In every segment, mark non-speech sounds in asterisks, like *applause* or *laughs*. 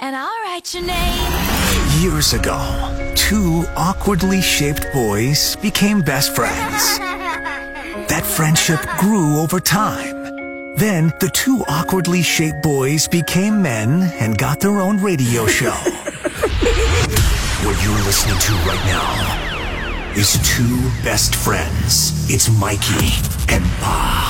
and I'll write your name. Years ago, two awkwardly shaped boys became best friends. That friendship grew over time. Then the two awkwardly shaped boys became men and got their own radio show. *laughs* what you're listening to right now is two best friends. It's Mikey and Bob.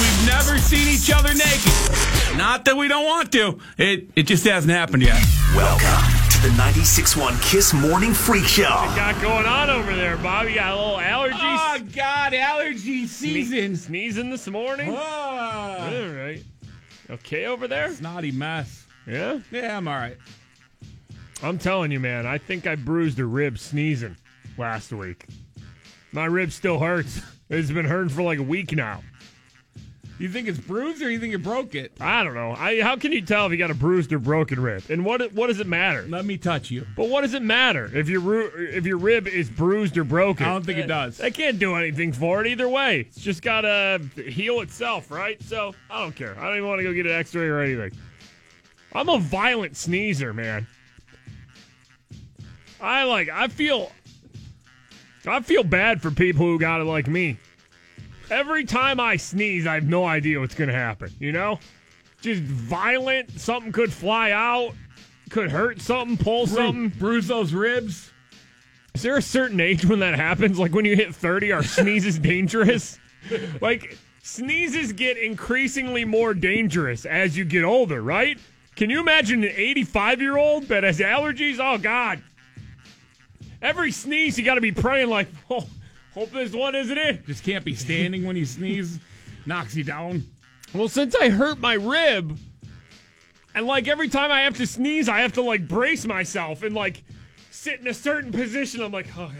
We've never seen each other naked. Not that we don't want to. It it just hasn't happened yet. Welcome to the 96.1 Kiss Morning Freak Show. What got going on over there, Bob? You got a little allergies? Oh God, allergy season. Sneezing this morning? Ah, All right. Okay over there? snotty mess. Yeah? Yeah, I'm all right. I'm telling you, man, I think I bruised a rib sneezing last week. My rib still hurts. It's been hurting for like a week now. You think it's bruised or you think you broke it? I don't know. I, how can you tell if you got a bruised or broken rib? And what what does it matter? Let me touch you. But what does it matter if your if your rib is bruised or broken? I don't think it does. I can't do anything for it either way. It's just gotta heal itself, right? So I don't care. I don't even want to go get an X-ray or anything. I'm a violent sneezer, man. I like. I feel. I feel bad for people who got it like me. Every time I sneeze, I have no idea what's gonna happen. You know, just violent. Something could fly out. Could hurt something. Pull something. Bruise those ribs. Is there a certain age when that happens? Like when you hit 30, are sneezes *laughs* dangerous? Like sneezes get increasingly more dangerous as you get older, right? Can you imagine an 85 year old that has allergies? Oh, God. Every sneeze, you got to be praying, like, *laughs* oh, hope this one isn't it. Just can't be standing when you sneeze. *laughs* Knocks you down. Well, since I hurt my rib, and like every time I have to sneeze, I have to like brace myself and like sit in a certain position. I'm like, oh, God.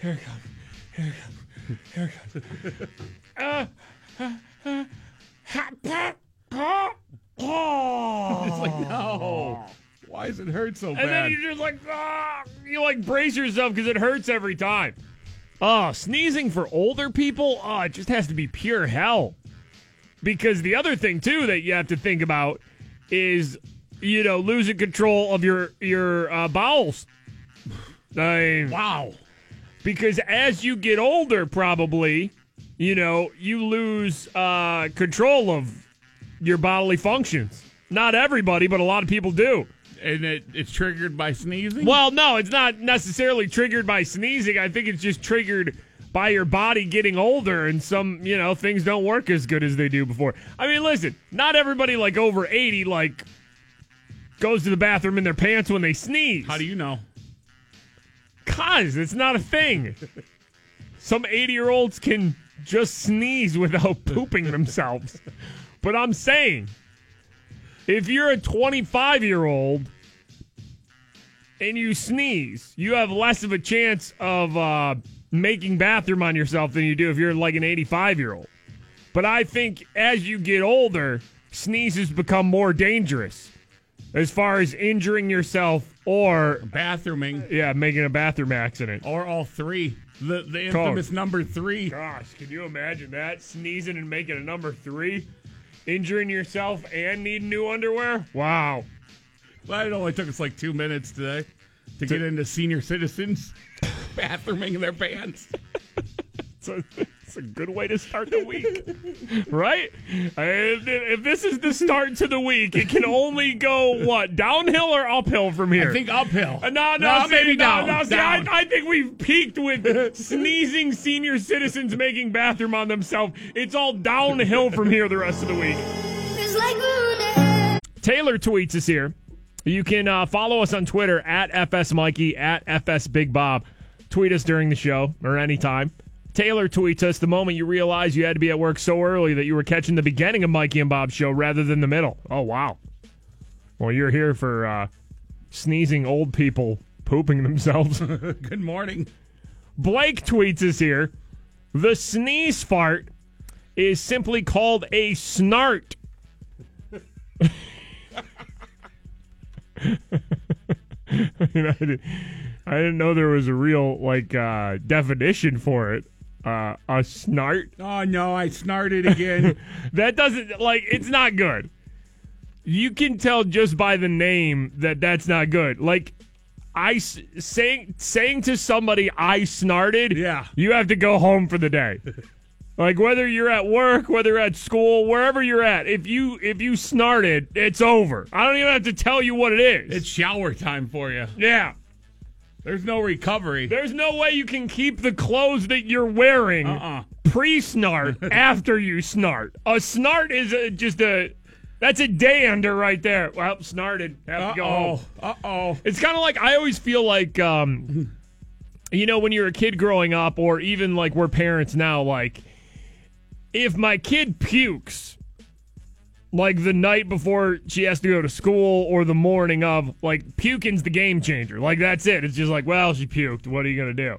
here it comes. Here it comes. Here it comes. uh, uh, uh, ha, pa, pa, oh. It's like, no. Why does it hurt so And bad? And then you just like, ah, you like brace yourself because it hurts every time. Oh, sneezing for older people, oh, it just has to be pure hell. Because the other thing too that you have to think about is, you know, losing control of your your uh, bowels. I wow. because as you get older, probably, you know, you lose uh, control of your bodily functions. Not everybody, but a lot of people do. And it, it's triggered by sneezing? Well, no, it's not necessarily triggered by sneezing. I think it's just triggered by your body getting older and some, you know, things don't work as good as they do before. I mean, listen, not everybody like over 80 like goes to the bathroom in their pants when they sneeze. How do you know? Cuz it's not a thing. Some 80-year-olds can just sneeze without *laughs* pooping themselves. But I'm saying if you're a 25-year-old and you sneeze, you have less of a chance of uh, making bathroom on yourself than you do if you're like an 85 year old. But I think as you get older, sneezes become more dangerous as far as injuring yourself or, Bathrooming yeah, making a bathroom accident. or all three. The, the infamous number three. Gosh, can you imagine that? Sneezing and making a number three? Injuring yourself and needing new underwear? Wow. Well, it only took us like two minutes today to get into senior citizens *laughs* bathrooming in their pants. It's a, it's a good way to start the week, right? If, if this is the start to the week, it can only go what downhill or uphill from here. I think uphill. Uh, no, no, No, see, maybe no, down, no, see, I, down. I think we've peaked with sneezing senior citizens making bathroom on themselves. It's all downhill from here the rest of the week. Like Taylor tweets us here. You can uh, follow us on Twitter at FS Mikey, at FS Big Bob. Tweet us during the show or anytime. Taylor tweets us the moment you realize you had to be at work so early that you were catching the beginning of Mikey and Bob's show rather than the middle. Oh, wow. Well, you're here for uh, sneezing old people pooping themselves. *laughs* Good morning. Blake tweets us here. The sneeze fart is simply called a snart. *laughs* *laughs* I, mean, I, didn't, I didn't know there was a real like uh, definition for it. Uh, a snart. Oh no, I snarted again. *laughs* That doesn't like it's not good. you can tell just by the name that that's not good. Like I saying saying to somebody I snarted. Yeah. you have to go home for the day. *laughs* like whether you're at work, whether you're at school, wherever you're at, if you if you snarted, it's over. I don't even have to tell you what it is. It's shower time for you. yeah. There's no recovery. There's no way you can keep the clothes that you're wearing Uh-uh. pre snart *laughs* after you snart. A snart is a, just a that's a day under right there. Well, snarted. Have Uh to go home. oh. Uh oh. It's kind of like I always feel like, um, you know, when you're a kid growing up, or even like we're parents now, like if my kid pukes, like the night before she has to go to school or the morning of, like puking's the game changer. Like that's it. It's just like, well, she puked. What are you gonna do?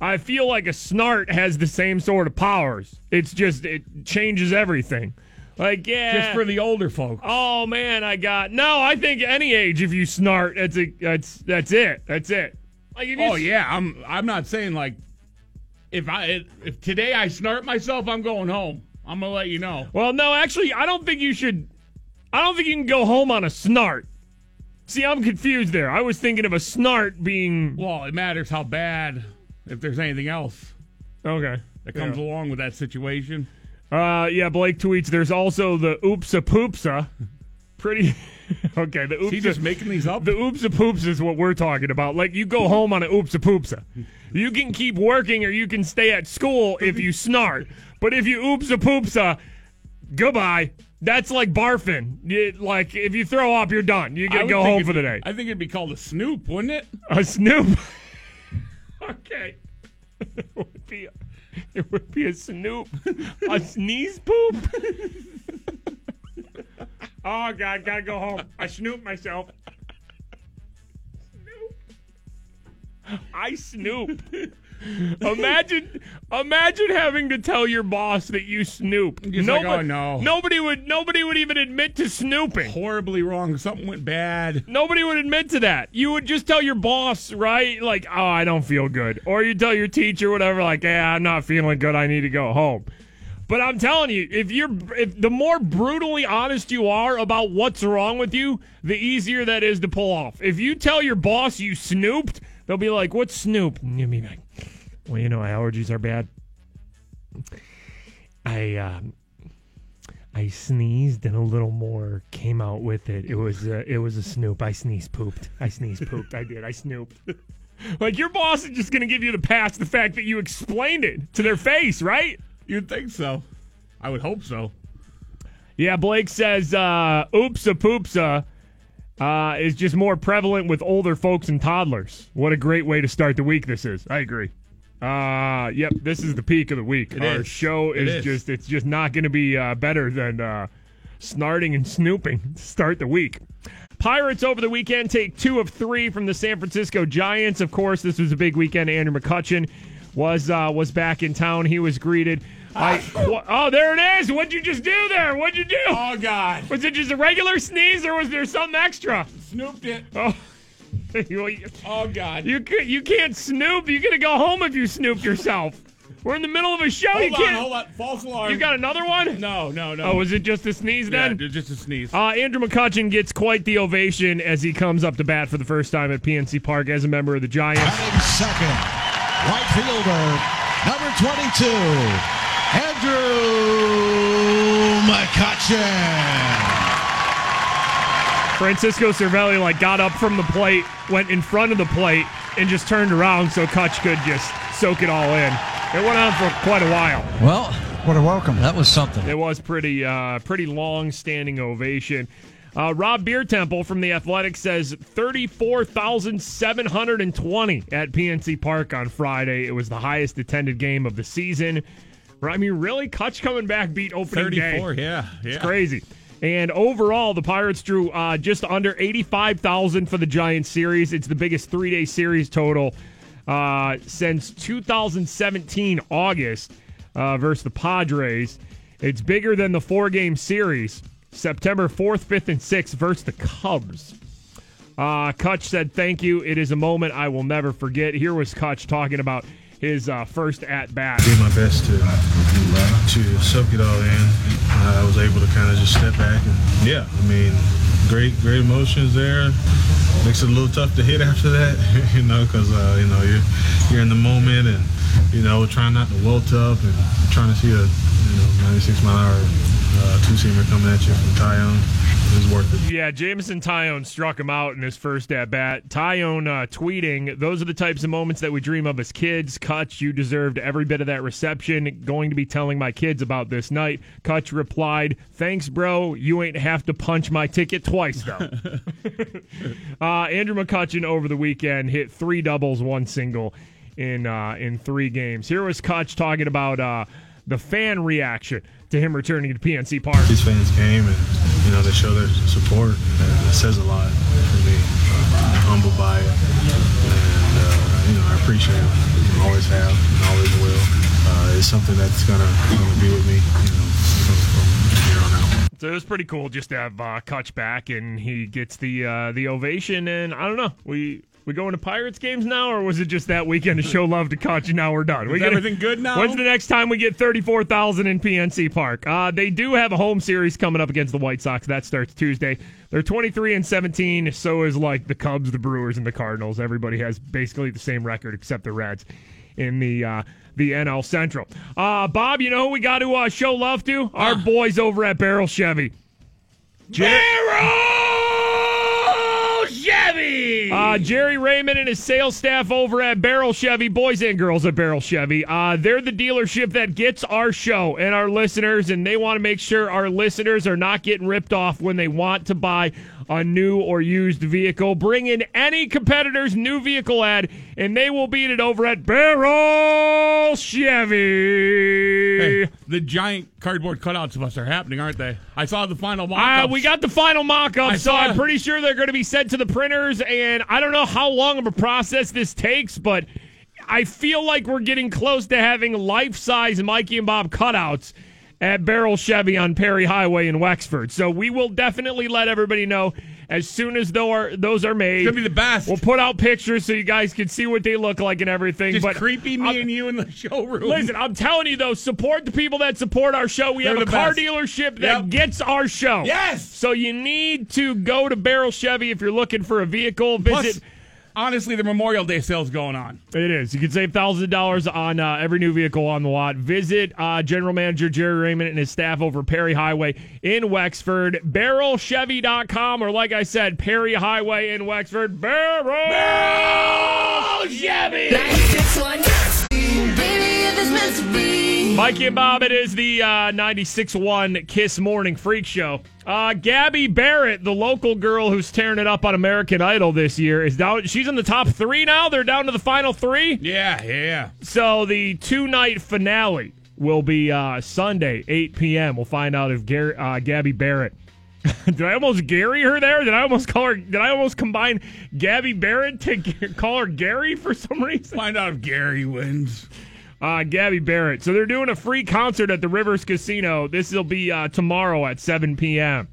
I feel like a snart has the same sort of powers. It's just it changes everything. Like yeah, Just for the older folks. Oh man, I got no. I think any age, if you snart, that's a that's that's it. That's it. Like Oh yeah, I'm. I'm not saying like if I if today I snart myself, I'm going home. I'm gonna let you know. Well, no, actually, I don't think you should. I don't think you can go home on a snart. See, I'm confused there. I was thinking of a snart being Well, it matters how bad. If there's anything else okay. that comes along with that situation. Uh, yeah. Blake tweets. There's also the oopsa poopsa. *laughs* Pretty *laughs* okay. The Is he just making these up? The oops oopsa poops is what we're talking about. Like you go home on a oopsa poopsa. You can keep working or you can stay at school if you snart. But if you oopsa poopsa, goodbye. That's like barfing. You- like if you throw up, you're done. You I gotta go home for the day. I think it'd be called a snoop, wouldn't it? A snoop. *laughs* okay. *laughs* it would be. A, it would be a snoop. a sneeze poop. Oh God, gotta go home. I snoop myself. Snoop. I snoop. Imagine, imagine having to tell your boss that you snoop. Just like, oh, no. Nobody would. Nobody would even admit to snooping. Horribly wrong. Something went bad. Nobody would admit to that. You would just tell your boss, right? Like, oh, I don't feel good. Or you tell your teacher, whatever, like, yeah, I'm not feeling good. I need to go home. But I'm telling you, if you're, if the more brutally honest you are about what's wrong with you, the easier that is to pull off. If you tell your boss you snooped, they'll be like, "What snoop?" You'll be like, "Well, you know, my allergies are bad. I, um, I sneezed and a little more came out with it. It was uh, it was a snoop. I sneezed pooped. I sneezed pooped. I did. I snooped. *laughs* like your boss is just gonna give you the pass the fact that you explained it to their face, right? You'd think so. I would hope so. Yeah, Blake says uh oopsa poopsa uh, is just more prevalent with older folks and toddlers. What a great way to start the week this is. I agree. Uh yep, this is the peak of the week. It Our is. show is, is. just it's just not gonna be uh, better than uh snarting and snooping *laughs* to start the week. Pirates over the weekend take two of three from the San Francisco Giants. Of course, this was a big weekend. Andrew McCutchen was uh, was back in town. He was greeted. by qu- oh, there it is. What'd you just do there? What'd you do? Oh God, Was it just a regular sneeze, or was there something extra? snooped it. Oh, *laughs* you, you, Oh God. you ca- you can't snoop. You gotta go home if you snoop yourself. We're in the middle of a show. hold you on, can't. hold on. False alarm. You got another one? no, no, no. Oh, was it just a sneeze then? dude, just a sneeze. Uh, Andrew McCutchen gets quite the ovation as he comes up to bat for the first time at PNC Park as a member of the Giants. Batting second, right fielder, number 22, Andrew McCutchen. Francisco Cervelli like got up from the plate, went in front of the plate, and just turned around so Cutch could just soak it all in. It went on for quite a while. Well, What a welcome. that was something. It was pretty uh, pretty long standing ovation. Uh, Rob Biertempel from the Athletic says 34,720 at PNC Park on Friday. It was the highest attended game of the season. I mean, really, Cutch coming back beat opening day. Thirty-four. Yeah, It's Crazy. And overall, the Pirates drew uh, just under 85,000 for the Giants series. It's the biggest three day series total uh, since 2017 August uh, versus the Padres. It's bigger than the four game series September 4th, 5th, and 6th versus the Cubs. Uh, Cutch said, Thank you. It is a moment I will never forget. Here was Cutch talking about his uh, first at bat. I did my best to to soak it all in. I was able to kind of just step back and yeah, I mean, great great emotions there. Makes it a little tough to hit after that, *laughs* you know, because uh, you know you're you're in the moment and you know trying not to wilt up and trying to see a you know 96 mile hour uh, two seamer coming at you from Taillon. It was worth it. Yeah, Jameson Taillon struck him out in his first at bat. Taillon uh, tweeting, "Those are the types of moments that we dream of as kids. Cutch, you deserved every bit of that reception. Going to be telling my kids about this night." Cutch replied, "Thanks, bro. You ain't have to punch my ticket twice though." *laughs* *laughs* uh, Andrew McCutchen over the weekend hit three doubles, one single in uh, in three games. Here was Cutch talking about uh, the fan reaction to him returning to PNC Park. These fans came and you know they show their support. And it says a lot for me. I'm humbled by it, and uh, you know I appreciate it. I always have, and always will. Uh, it's something that's gonna, gonna be with me, you know, from, from here on out. So it was pretty cool just to have uh, Cutch back, and he gets the uh, the ovation. And I don't know, we we going to Pirates games now, or was it just that weekend to show love to and now we're done? we Is everything good now? When's the next time we get thirty four thousand in PNC Park? Uh, they do have a home series coming up against the White Sox. That starts Tuesday. They're twenty three and seventeen. So is like the Cubs, the Brewers, and the Cardinals. Everybody has basically the same record except the Reds in the. Uh, the NL Central. Uh, Bob, you know who we got to uh, show love to? Our boys over at Baierl Chevy. Baierl Uh, Jerry Raymond and his sales staff over at Baierl Chevy, boys and girls at Baierl Chevy, uh, they're the dealership that gets our show and our listeners, and they want to make sure our listeners are not getting ripped off when they want to buy a new or used vehicle. Bring in any competitor's new vehicle ad, and they will beat it over at Baierl Chevy. Hey, the giant cardboard cutouts of us are happening, aren't they? I saw the final mock Uh, we got the final mock up, so I'm pretty sure they're going to be sent to the printers. And I don't know how long of a process this takes, but I feel like we're getting close to having life size Mikey and Bob cutouts at Baierl Chevy on Perry Highway in Wexford. So we will definitely let everybody know as soon as those are, made. It's gonna be the best. We'll put out pictures so you guys can see what they look like and everything. Just but creepy me I'm- and you in the showroom. Listen, I'm telling you though, support the people that support our show. We They're have a car best. dealership that Yep. gets our show. Yes! So you need to go to Baierl Chevy if you're looking for a vehicle. Plus, Visit. Honestly, the Memorial Day sale's going on. It is. You can save thousands of dollars on uh, every new vehicle on the lot. Visit uh, General Manager Jerry Raymond and his staff over Perry Highway in Wexford. BaierlChevy.com or like I said, Perry Highway in Wexford. Baierl, Chevy. Baby, if it's meant to be. Mikey and Bob, it is the uh, 96.1 Kiss Morning Freak Show. Uh, Gabby Barrett, the local girl who's tearing it up on American Idol this year, is down. She's in the top three now. They're down to the final three. Yeah, yeah. So the two night finale will be uh, Sunday, 8 p.m. We'll find out if Gary, uh, Gabby Barrett. *laughs* did I almost Gary her there? Did I almost call her? Did I almost combine Gabby Barrett to g- call her Gary for some reason? Find out if Gary wins. Uh, Gabby Barrett. So they're doing a free concert at the Rivers Casino. This will be uh, tomorrow at 7 p.m.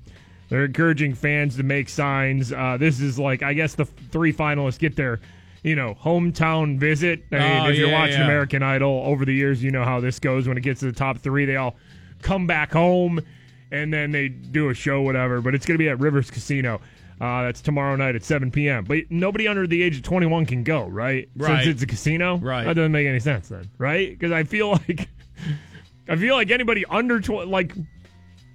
They're encouraging fans to make signs. Uh, this is like, I guess the three finalists get their, you know, hometown visit. I mean, Oh, if you're watching yeah. American Idol over the years, you know how this goes. When it gets to the top three, they all come back home and then they do a show, whatever. But it's going to be at Rivers Casino. Uh, that's tomorrow night at 7 p.m. But nobody under the age of 21 can go, right? Right. Since it's a casino. Right. That doesn't make any sense then, right? Because I feel *laughs* like I feel like anybody under tw- like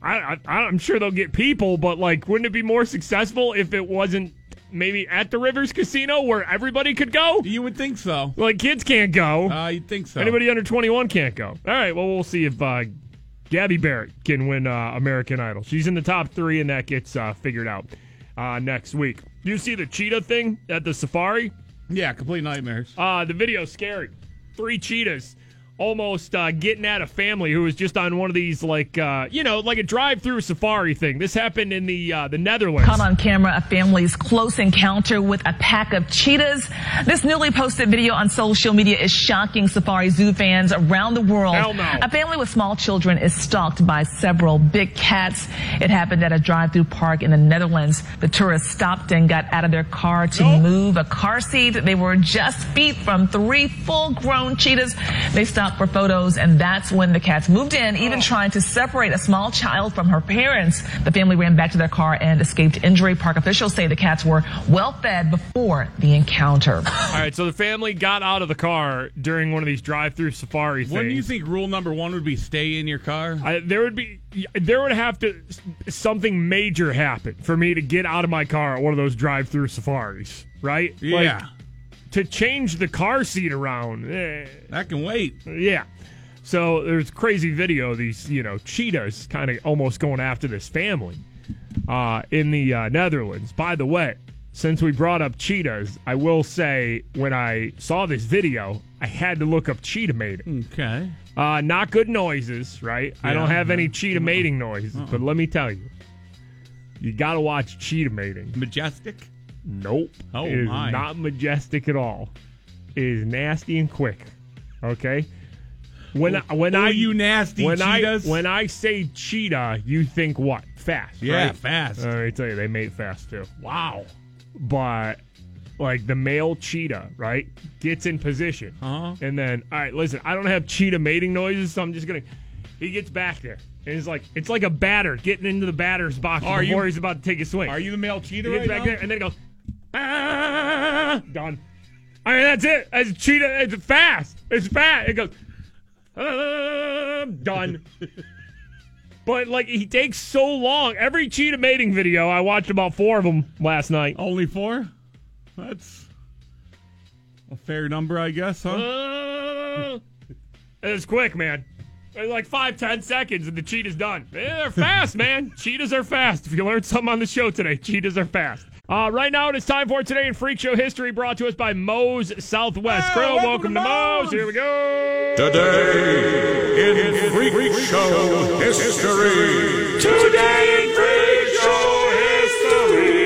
I, I I'm sure they'll get people, but like wouldn't it be more successful if it wasn't maybe at the Rivers Casino where everybody could go? You would think so. Like kids can't go. Uh, you'd think so. Anybody under 21 can't go. All right, well we'll see if uh, Gabby Barrett can win uh, American Idol. She's in the top three, and that gets uh, figured out uh, next week. Do you see the cheetah thing at the safari? Yeah, complete nightmares. Uh, the video's scary. Three cheetahs almost uh, getting at a family who was just on one of these, like, uh, you know, like a drive-through safari thing. This happened in the uh, the Netherlands. Caught on camera a family's close encounter with a pack of cheetahs. This newly posted video on social media is shocking safari zoo fans around the world. No. A family with small children is stalked by several big cats. It happened at a drive-through park in the Netherlands. The tourists stopped and got out of their car to Nope. move a car seat. They were just feet from three full-grown cheetahs. They stopped stopped for photos, and that's when the cats moved in, even trying to separate a small child from her parents. The family ran back to their car and escaped injury. Park officials say the cats were well fed before the encounter. *laughs* All right, so the family got out of the car during one of these drive-through safari things. Wouldn't you think rule number one would be stay in your car? I, there would be there would have to something major happen for me to get out of my car at one of those drive-through safaris, right? Yeah. Like, to change the car seat around. eh, that can wait. yeah. So there's crazy video of these, you know, cheetahs kind of almost going after this family uh, in the uh, Netherlands. By the way, since we brought up cheetahs, I will say when I saw this video, I had to look up cheetah mating. Okay. Uh, not good noises, right? I don't Yeah, have any yeah. cheetah mating noises, but let me tell you, you got to watch cheetah mating. Majestic. Nope. Oh, it is my. not majestic at all. It is nasty and quick. Okay. When I, when oh, I you nasty when cheetahs. I when I say cheetah, you think what? Fast. Yeah, right? fast. Let me tell you, they mate fast too. Wow. But like the male cheetah, right, gets in position, Uh-huh. and then all right, listen, I don't have cheetah mating noises, so I'm just gonna. He gets back there, and it's like it's like a batter getting into the batter's box Are before you- he's about to take a swing. Are you the male cheetah He gets right back now? there, and then he goes. *laughs* Ah, done. I mean, that's it. It's cheetah. It's fast. It's fast. It goes. ah, done. *laughs* but like, he takes so long. Every cheetah mating video, I watched about four of them last night. Only four? That's a fair number, I guess, huh? Ah. *laughs* it's quick, man. It's like five, ten seconds, and the cheetah's done. They're fast, man. Cheetahs are fast. If you learned something on the show today, cheetahs are fast. Uh, right now, it is time for Today in Freak Show History, brought to us by Moe's Southwest. Hey, welcome welcome, to to Moe's. Moe's. Here we go. Today in Freak, Show history. Today in Freak Show history.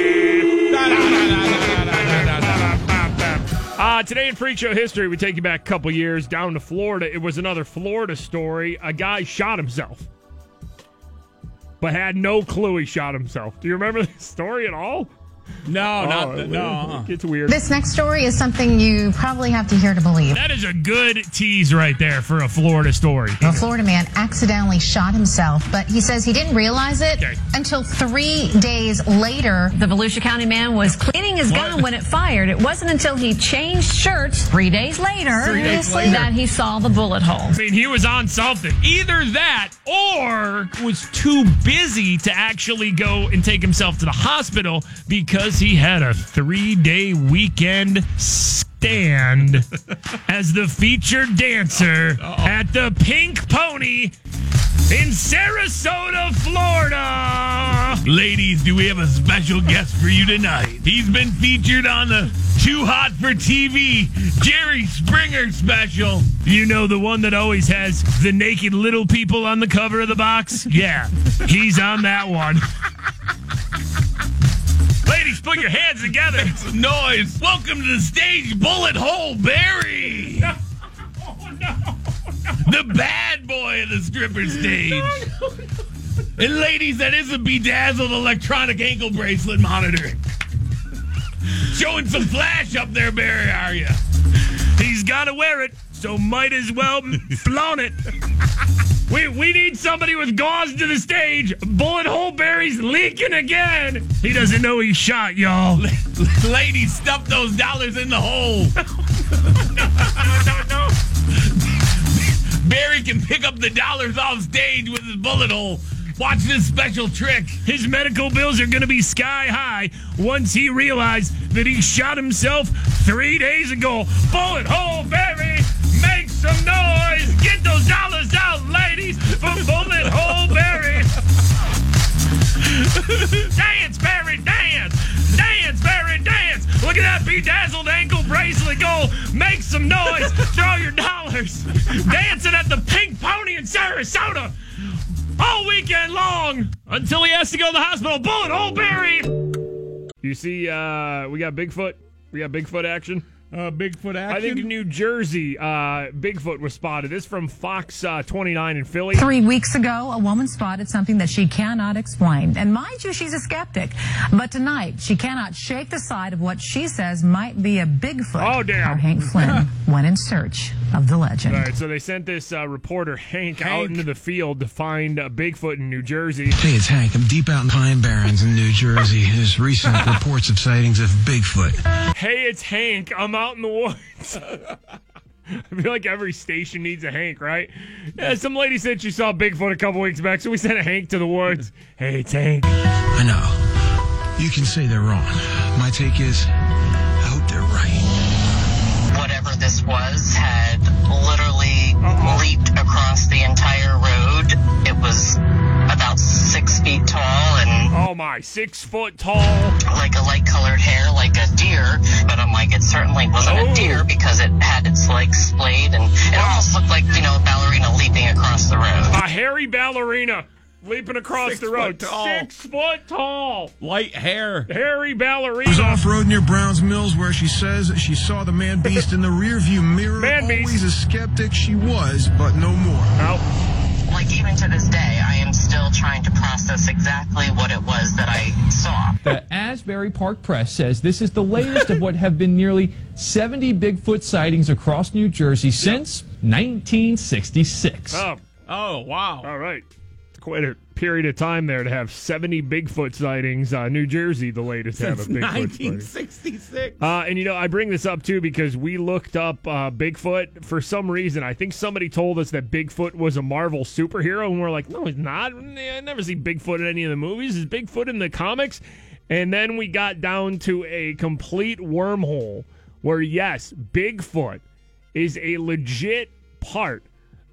Uh, today in Freak Show history, we take you back a couple years down to Florida. It was another Florida story. A guy shot himself, but had no clue he shot himself. Do you remember this story at all? No, Oh, not the, no. uh-uh. It weird. This next story is something you probably have to hear to believe. That is a good tease right there for a Florida story. A Florida man accidentally shot himself, but he says he didn't realize it Okay. until three days later. The Volusia County man was cleaning his gun when it fired. It wasn't until he changed shirts three days later, Three days later. that he saw the bullet hole. I mean, he was on something. Either that or was too busy to actually go and take himself to the hospital because he had a three day weekend stand as the featured dancer at the Pink Pony in Sarasota, Florida. Ladies, do we have a special guest for you tonight? He's been featured on the Too Hot for TV Jerry Springer special. You know the one that always has the naked little people on the cover of the box? Yeah, he's on that one. Ladies, put your hands together. Some noise. Welcome to the stage, Bullet Hole Barry. No, *laughs* oh, no, no. The bad boy of the stripper stage. *laughs* And ladies, that is a bedazzled electronic ankle bracelet monitor. Showing some flash up there, Barry, are you? He's got to wear it, so might as well *laughs* flaunt it. We, we need somebody with gauze to the stage. Bullet hole Barry's leaking again. He doesn't know he's shot, y'all. *laughs* Ladies, stuff those dollars in the hole. no, *laughs* no. Barry can pick up the dollars off stage with his bullet hole. Watch this special trick. His medical bills are going to be sky high once he realized that he shot himself three days ago. Bullet hole Barry, make some noise. Get those dollars out, ladies, for Bullet hole Barry. *laughs* dance, Barry, dance. Dance, Barry, dance. Look at that bedazzled ankle bracelet go. Make some noise. Throw your dollars. Dancing at the Pink Pony in Sarasota all weekend long until he has to go to the hospital. Bullet hole Barry. You see, uh, we got Bigfoot. We got Bigfoot action. Uh, Bigfoot action. I think New Jersey, uh, Bigfoot was spotted. This from Fox uh, 29 in Philly. Three weeks ago, a woman spotted something that she cannot explain. And mind you, she's a skeptic. But tonight, she cannot shake the sight of what she says might be a Bigfoot. Oh, damn. Hank Flynn *laughs* went in search of the legend. All right, so they sent this uh, reporter Hank, out into the field to find uh, Bigfoot in New Jersey. Hey, it's Hank. I'm deep out in Pine Barrens in New Jersey. There's recent *laughs* reports of sightings of Bigfoot. Hey, it's Hank. I'm out in the woods. *laughs* I feel like every station needs a Hank, right? Yeah, some lady said she saw Bigfoot a couple weeks back, so we sent a Hank to the woods. Hey, it's Hank. I know. You can say they're wrong. My take is, I hope they're right. whatever this was and Oh my, six foot tall. like a light colored hair, like a deer. But I'm like, it certainly wasn't Oh. a deer oh. because it had its legs splayed and it almost looked like, you know, a ballerina leaping across the road. A hairy ballerina leaping across Six the road. foot tall. Six foot tall. Light hair. Hairy ballerina. was off road near Browns Mills where she says she saw the man beast in the rearview mirror. Man beast. Always a skeptic she was, but no more. Oh, Like even to this day, I am still trying to process exactly what it was that I saw. The Asbury Park Press says this is the latest of what have been nearly 70 Bigfoot sightings across New Jersey since 1966. oh, Oh, wow. all right. Quite a period of time there to have 70 Bigfoot sightings. Uh, New Jersey, the latest to have a Bigfoot sighting. 1966. Uh, and you know, I bring this up too because we looked up uh, Bigfoot for some reason. I think somebody told us that Bigfoot was a Marvel superhero, and we're like, no, he's not. I never see Bigfoot in any of the movies. Is Bigfoot in the comics? And then we got down to a complete wormhole where, yes, Bigfoot is a legit part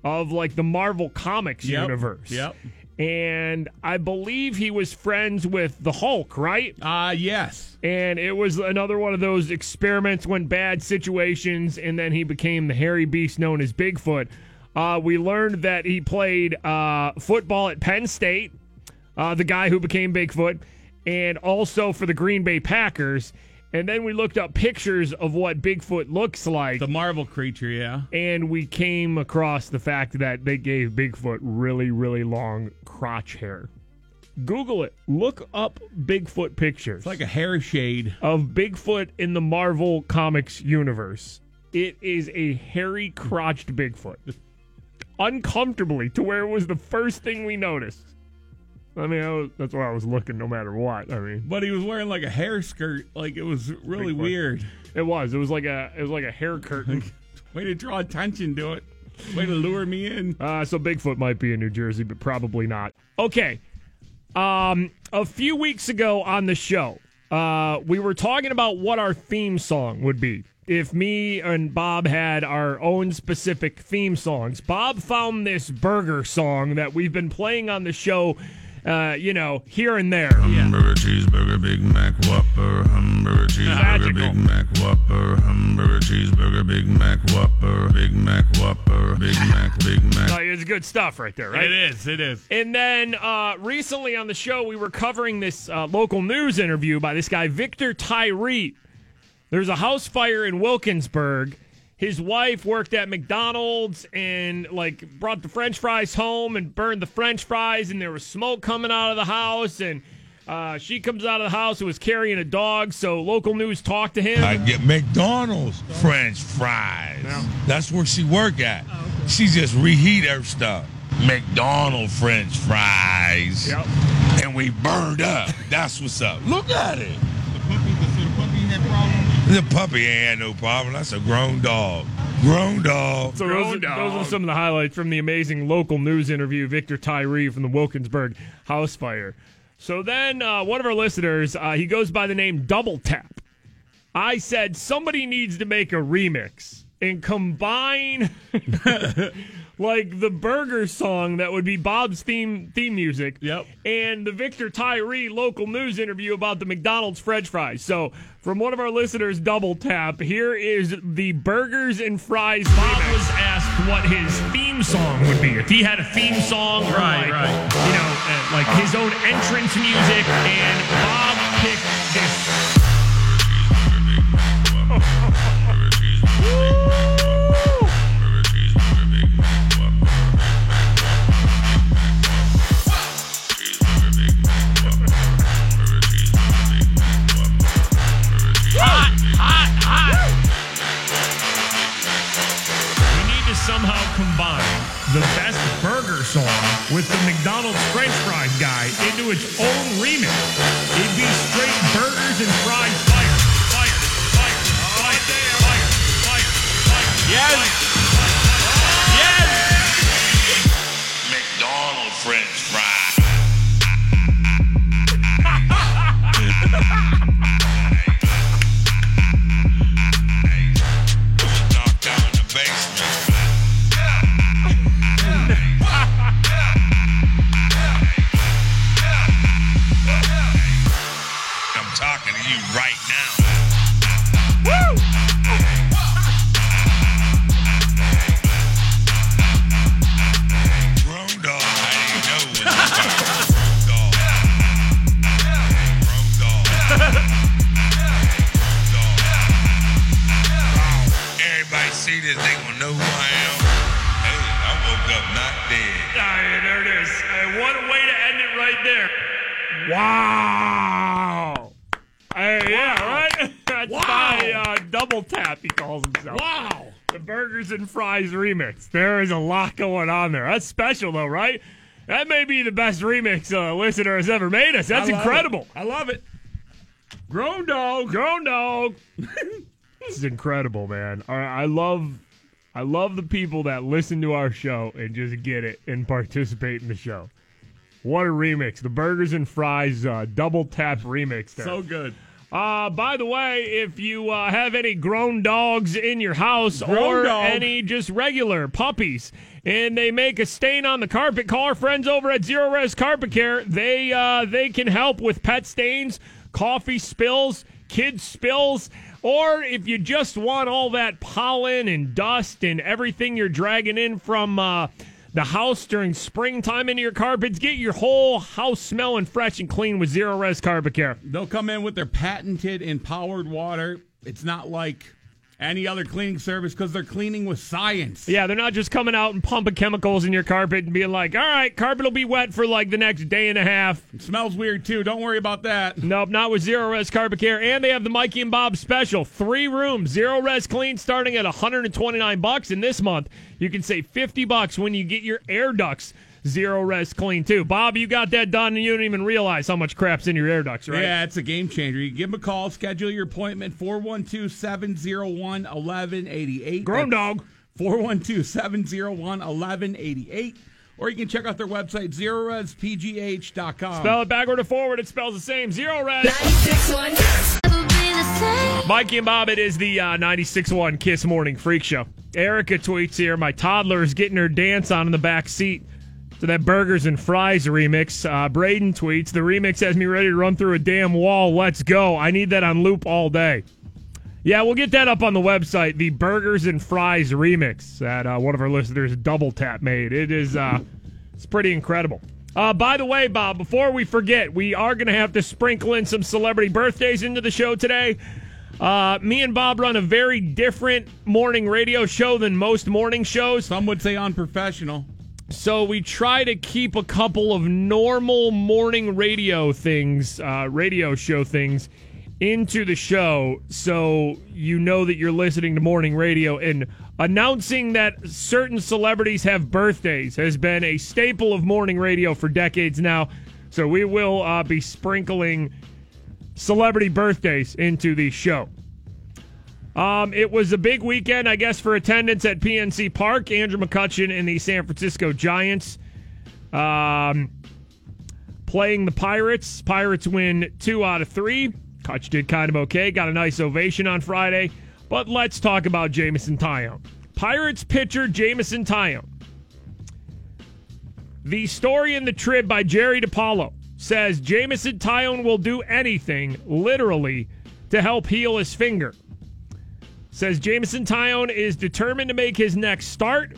of like the Marvel Comics Yep. universe. Yep. And I believe he was friends with the Hulk, right? Uh, yes. and it was another one of those experiments went bad situations and then he became the hairy beast known as bigfoot uh, we learned that he played uh, football at penn state uh, the guy who became bigfoot and also for the green bay packers and then we looked up pictures of what bigfoot looks like The Marvel creature, yeah. and we came across the fact that they gave bigfoot really really long crotch hair google it look up bigfoot pictures It's like a hair shade. of Bigfoot in the Marvel Comics universe. It is a hairy crotched Bigfoot. Uncomfortably to where it was the first thing we noticed. I mean, I was, that's why I was looking no matter what. I mean, But he was wearing like a hair skirt. Like it was really weird. it was. It was like a it was like a hair curtain. *laughs* Way to draw attention to it. Way to lure me in. *laughs* Uh, so Bigfoot might be in New Jersey, but probably not. Okay. Um, a few weeks ago on the show, uh, we were talking about what our theme song would be if me and Bob had our own specific theme songs. Bob found this burger song that we've been playing on the show, uh, you know, here and there. Hamburger, cheeseburger, Big Mac, Whopper. Hamburger, cheeseburger, Big Mac, Whopper. Hamburger, cheeseburger, Big Mac, Whopper. Big Mac, Whopper. Big Mac, Big Mac. Uh, it's good stuff right there, right? It is. It is. And then uh, recently on the show, we were covering this uh, local news interview by this guy, Victor Tyree. There's a house fire in Wilkinsburg. His wife worked at McDonald's and like brought the French fries home and burned the French fries, and there was smoke coming out of the house. And uh, she comes out of the house and was carrying a dog. So local news talked to him. I get McDonald's French fries. That's where she work at. She just reheat her stuff. McDonald French fries. Yep. And we burned up. That's what's up. Look at it. The puppy ain't had no problem. That's a grown dog. Grown dog. So those are, those are some of the highlights from the amazing local news interview, Victor Tyree from the Wilkinsburg house fire. So then uh, one of our listeners, uh, he goes by the name Double Tap. I said somebody needs to make a remix and combine *laughs* *laughs* like the burger song that would be Bob's theme theme music. Yep. And the Victor Tyree local news interview about the McDonald's French fries. So from one of our listeners, Double Tap, here is the burgers and fries. Bob was asked what his theme song would be. If he had a theme song, Right, like, right. You know, uh, like his own entrance music, and Bob picked remix. There is a lot going on there. That's special, though, right? That may be the best remix a listener has ever made us. That's I incredible. it. I love it. Grown dog. Grown dog. *laughs* this is incredible, man. I, I love, I love the people that listen to our show and just get it and participate in the show. What a remix! The Burgers and Fries uh, double tap remix. There. So good. Uh, by the way, if you uh, have any grown dogs in your house Grown or dog. any just regular puppies, and they make a stain on the carpet, call our friends over at Zerorez Carpet Care. They uh, they can help with pet stains, coffee spills, kid spills, or if you just want all that pollen and dust and everything you're dragging in from. The house during springtime into your carpets. Get your whole house smelling fresh and clean with Zerorez Carpet Care. They'll come in with their patented empowered water. It's not like any other cleaning service because they're cleaning with science. Yeah, they're not just coming out and pumping chemicals in your carpet and being like, all right, carpet will be wet for like the next day and a half. It smells weird too. Don't worry about that. Nope, not with Zerorez Carpet Care. And they have the Mikey and Bob special. Three rooms, Zerorez Clean starting at 129 bucks. And this month, you can save 50 bucks when you get your air ducts Zerorez Clean too. Bob, you got that done and you don't even realize how much crap's in your air ducts, right? Yeah, it's a game changer. You give them a call, schedule your appointment 412 701 1188. Grown dog. 412 701 1188. Or you can check out their website, zerorezpgh.com. Spell it backward or forward, it spells the same. Zerorez. Mikey and Bob, it is the uh, 96.1 Kiss Morning Freak Show. Erica tweets here, my toddler is getting her dance on in the back seat to that Burgers and Fries remix. Uh, Braden tweets, the remix has me ready to run through a damn wall. Let's go. I need that on loop all day. Yeah, we'll get that up on the website, the Burgers and Fries remix that uh, one of our listeners, Double Tap, made. It is, uh, it's pretty incredible. Uh, by the way, Bob, before we forget, we are going to have to sprinkle in some celebrity birthdays into the show today. Uh, me and Bob run a very different morning radio show than most morning shows. Some would say unprofessional. So we try to keep a couple of normal morning radio things, uh, radio show things, into the show so you know that you're listening to morning radio. And announcing that certain celebrities have birthdays has been a staple of morning radio for decades now. So we will uh, be sprinkling celebrity birthdays into the show. Um, it was a big weekend, I guess, for attendance at PNC Park. Andrew McCutchen and the San Francisco Giants um, playing the Pirates. Pirates win two out of three. Cutch did kind of okay. Got a nice ovation on Friday. But let's talk about Jameson Taillon. Pirates pitcher Jameson Taillon. The story in the Trib by Jerry DiPaola says Jameson Taillon will do anything, literally, to help heal his finger. Says Jameson Taillon is determined to make his next start,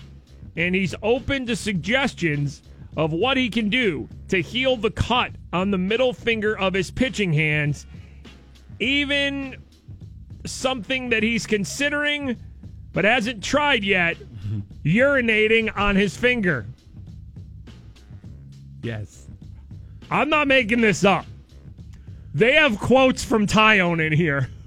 and he's open to suggestions of what he can do to heal the cut on the middle finger of his pitching hands, even something that he's considering but hasn't tried yet *laughs* urinating on his finger. Yes. I'm not making this up. They have quotes from Taillon in here. *laughs*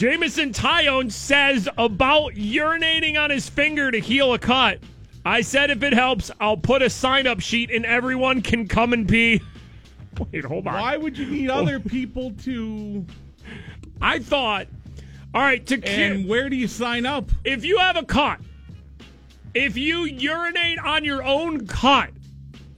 Jameson Taillon says about urinating on his finger to heal a cut. I said if it helps, I'll put a sign up sheet and everyone can come and pee. *laughs* Wait, hold on. Why would you need oh. other people to? I thought, all right, to And where do you sign up? if you have a cut, if you urinate on your own cut,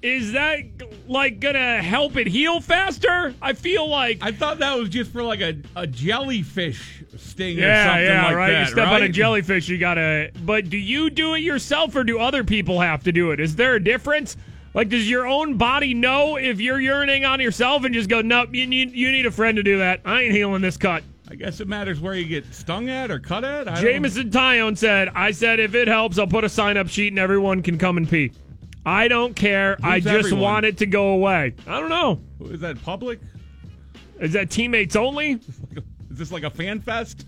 is that like gonna help it heal faster? I feel like I thought that was just for like a, a jellyfish sting or yeah, something yeah, like right. that. you step on a jellyfish, you gotta. But do you do it yourself, or do other people have to do it? Is there a difference? Like, does your own body know if you're urinating on yourself and just go, nope, you need you need a friend to do that. I ain't healing this cut. I guess it matters where you get stung at or cut at. I Jameson Taillon said, I said if it helps, I'll put a sign up sheet and everyone can come and pee. I don't care. I just everyone? want it to go away. I don't know. Is that public? Is that teammates only? *laughs* Is this like a fan fest?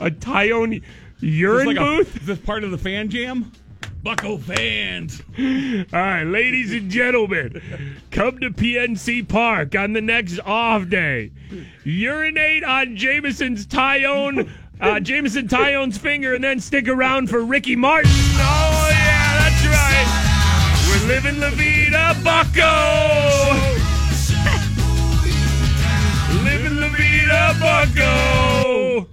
A Taillon Is urine this like a- booth? is this part of the fan jam? Bucco fans. All right, ladies and gentlemen, come to PNC Park on the next off day. Urinate on Jameson's Taillon, uh, Jameson Taillon's finger, and then stick around for Ricky Martin. Oh yeah, that's right. We're living La Vida Bucco. living La Vida Bucco.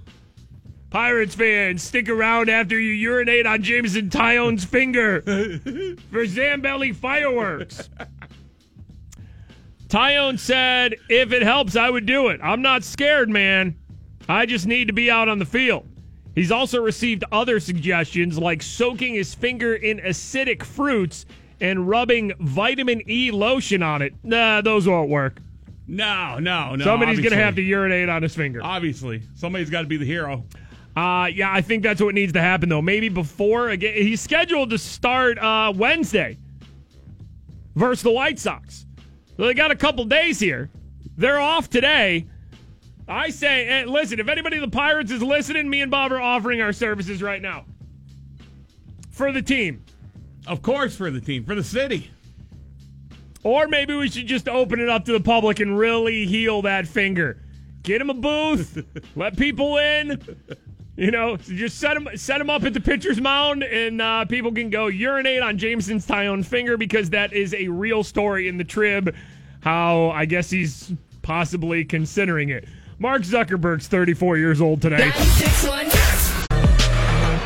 Pirates fans, stick around after you urinate on Jameson Taillon's finger for Zambelli fireworks. Taillon said, if it helps, I would do it. I'm not scared, man. I just need to be out on the field. He's also received other suggestions like soaking his finger in acidic fruits and rubbing vitamin E lotion on it. Nah, those won't work. No, no, no. Somebody's going to have to urinate on his finger. Obviously, somebody's got to be the hero. Uh, yeah, I think that's what needs to happen though. Maybe before again, he's scheduled to start uh, Wednesday versus the White Sox. So they got a couple days here. They're off today. I say, eh, listen, if anybody the Pirates is listening, me and Bob are offering our services right now for the team. Of course, for the team, for the city. Or maybe we should just open it up to the public and really heal that finger. Get him a booth, *laughs* let people in. You know, just set him set him up at the pitcher's mound, and uh, people can go urinate on Jameson's Taillon finger because that is a real story in the Trib. How I guess he's possibly considering it. Mark Zuckerberg's 34 years old today.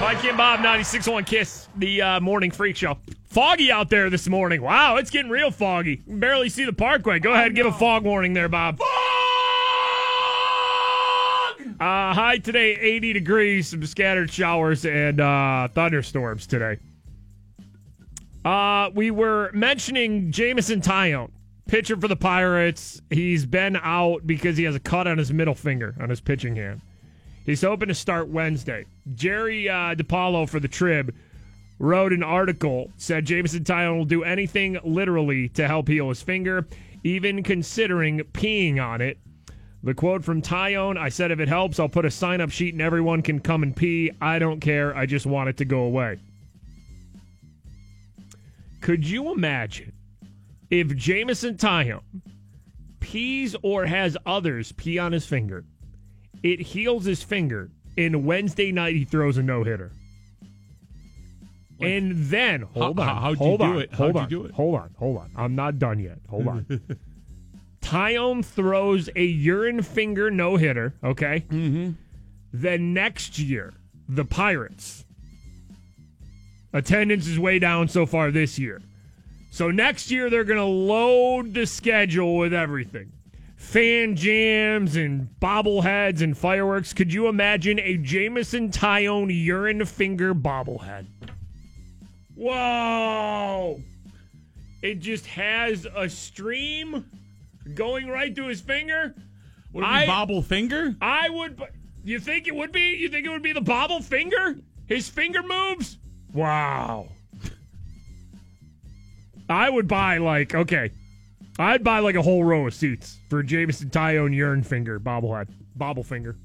Mike and Bob, 96.1 Kiss, the uh, morning freak show. Foggy out there this morning. Wow, it's getting real foggy. Barely see the parkway. Go ahead and give a fog warning there, Bob. Uh, high today, 80 degrees, some scattered showers and uh, thunderstorms today. Uh, we were mentioning Jameson Taillon, pitcher for the Pirates. He's been out because he has a cut on his middle finger on his pitching hand. He's hoping to start Wednesday. Jerry uh, DiPaola for the Trib wrote an article, said Jameson Taillon will do anything literally to help heal his finger, even considering peeing on it. The quote from Taillon I said, if it helps, I'll put a sign up sheet and everyone can come and pee. I don't care. I just want it to go away. Could you imagine if Jameson Taillon pees or has others pee on his finger? It heals his finger, and Wednesday night he throws a no hitter. And then, hold How- on. how'd you hold do on, it? Hold How'd on. you do it? Hold on. Hold on. I'm not done yet. Hold on. *laughs* Taillon throws a urine finger no hitter, okay? Mm-hmm. Then next year, the Pirates. Attendance is way down so far this year. So next year, they're going to load the schedule with everything fan jams and bobbleheads and fireworks. Could you imagine a Jameson Taillon urine finger bobblehead? Whoa! It just has a stream going right to his finger. Would be bobble finger? I would. You think it would be? You think it would be the bobble finger? His finger moves? Wow. I would buy like okay, I'd buy like a whole row of seats for Jameson Taillon urine finger bobblehead bobblefinger.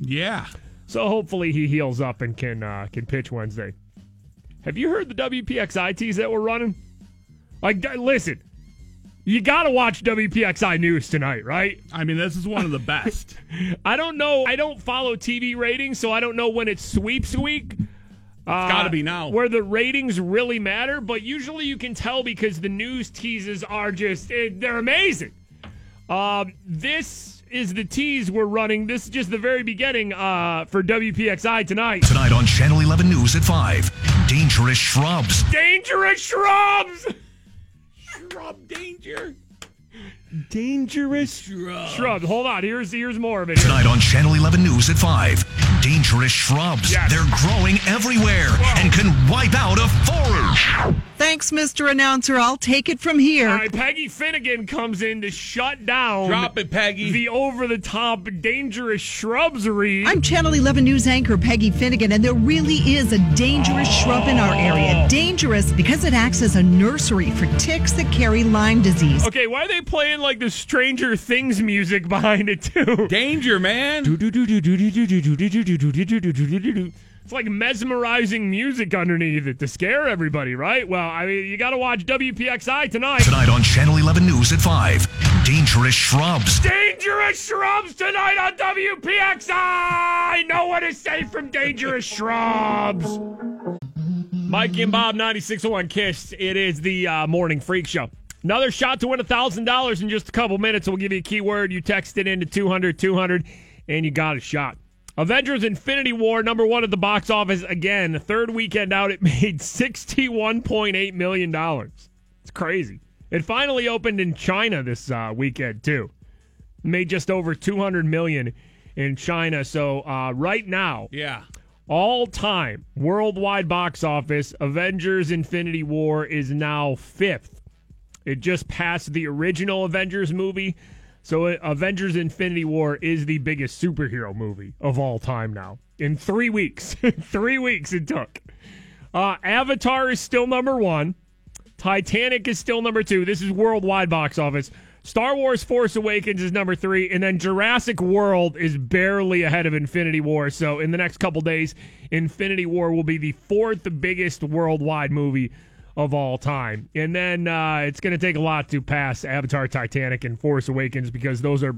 Yeah. So hopefully he heals up and can uh, can pitch Wednesday. Have you heard the WPXI tees that we're running? Like, listen, You got to watch WPXI News tonight, right? I mean, this is one of the best. *laughs* I don't know. I don't follow TV ratings, so I don't know when it's sweeps week. It's gotta be now. Where the ratings really matter, but usually you can tell because the news teases are just, eh, they're amazing. Um, this is the tease we're running. This is just the very beginning uh, for WPXI tonight. Tonight on Channel 11 News at 5. Dangerous shrubs. Dangerous shrubs! Shrub danger. Dangerous Shrubs. Shrubs. Hold on. Here's here's more of it. Tonight on Channel 11 News at 5. Dangerous shrubs. Yes. They're growing everywhere and can wipe out a forest. Thanks, Mr. Announcer. I'll take it from here. All right, Peggy Finnegan comes in to shut down. Drop it, Peggy. The over-the-top dangerous shrubs read. I'm Channel 11 News anchor Peggy Finnegan, and there really is a dangerous shrub in our area. Oh. Dangerous because it acts as a nursery for ticks that carry Lyme disease. Okay, why are they playing like the Stranger Things music behind it too? Danger, man. It's like mesmerizing music underneath it to scare everybody, right? Well, I mean, you got to watch WPXI tonight. Tonight on Channel 11 News at 5. Dangerous shrubs. Dangerous shrubs tonight on WPXI. I know what is safe from dangerous shrubs. Mike and Bob, 96.1 Kiss. It is the uh, morning freak show. Another shot to win $1,000 in just a couple minutes. We'll give you a keyword. You text it into 200 200, and you got a shot. Avengers Infinity War, number one at the box office again. The third weekend out, it *laughs* made $61.8 million. It's crazy. It finally opened in China this uh, weekend, too. Made just over 200 million in China. So uh, right now, Yeah. all time worldwide box office, Avengers Infinity War is now fifth. It just passed the original Avengers movie. So uh, Avengers Infinity War is the biggest superhero movie of all time now. In three weeks. *laughs* three weeks it took. Uh, Avatar is still number one. Titanic is still number two. This is worldwide box office. Star Wars Force Awakens is number three, and then Jurassic World is barely ahead of Infinity War. So in the next couple days, Infinity War will be the fourth biggest worldwide movie of all time. And then uh, it's going to take a lot to pass Avatar, Titanic, and Force Awakens because those are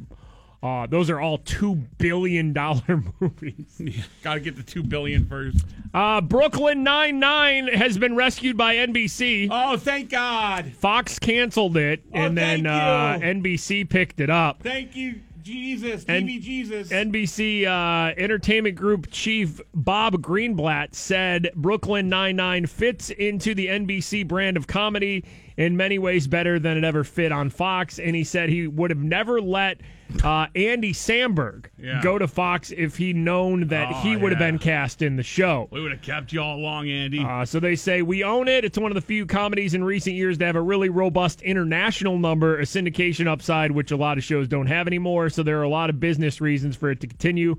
uh, those are all two billion dollar *laughs* movies. *laughs* Got to get the two billion first. Uh, Brooklyn Nine Nine has been rescued by NBC. Oh, thank God. Fox canceled it, Oh, and then thank uh. NBC picked it up. Thank you, Jesus. TV Jesus. NBC uh, Entertainment Group chief Bob Greenblatt said Brooklyn Nine-Nine fits into the NBC brand of comedy in many ways better than it ever fit on Fox. And he said he would have never let uh, Andy Samberg Yeah. go to Fox if he'd known that Oh, he would have yeah. been cast in the show. we would have kept you all along, Andy. Uh, so they say we own it. It's one of the few comedies in recent years to have a really robust international number, a syndication upside, which a lot of shows don't have anymore. So there are a lot of business reasons for it to continue,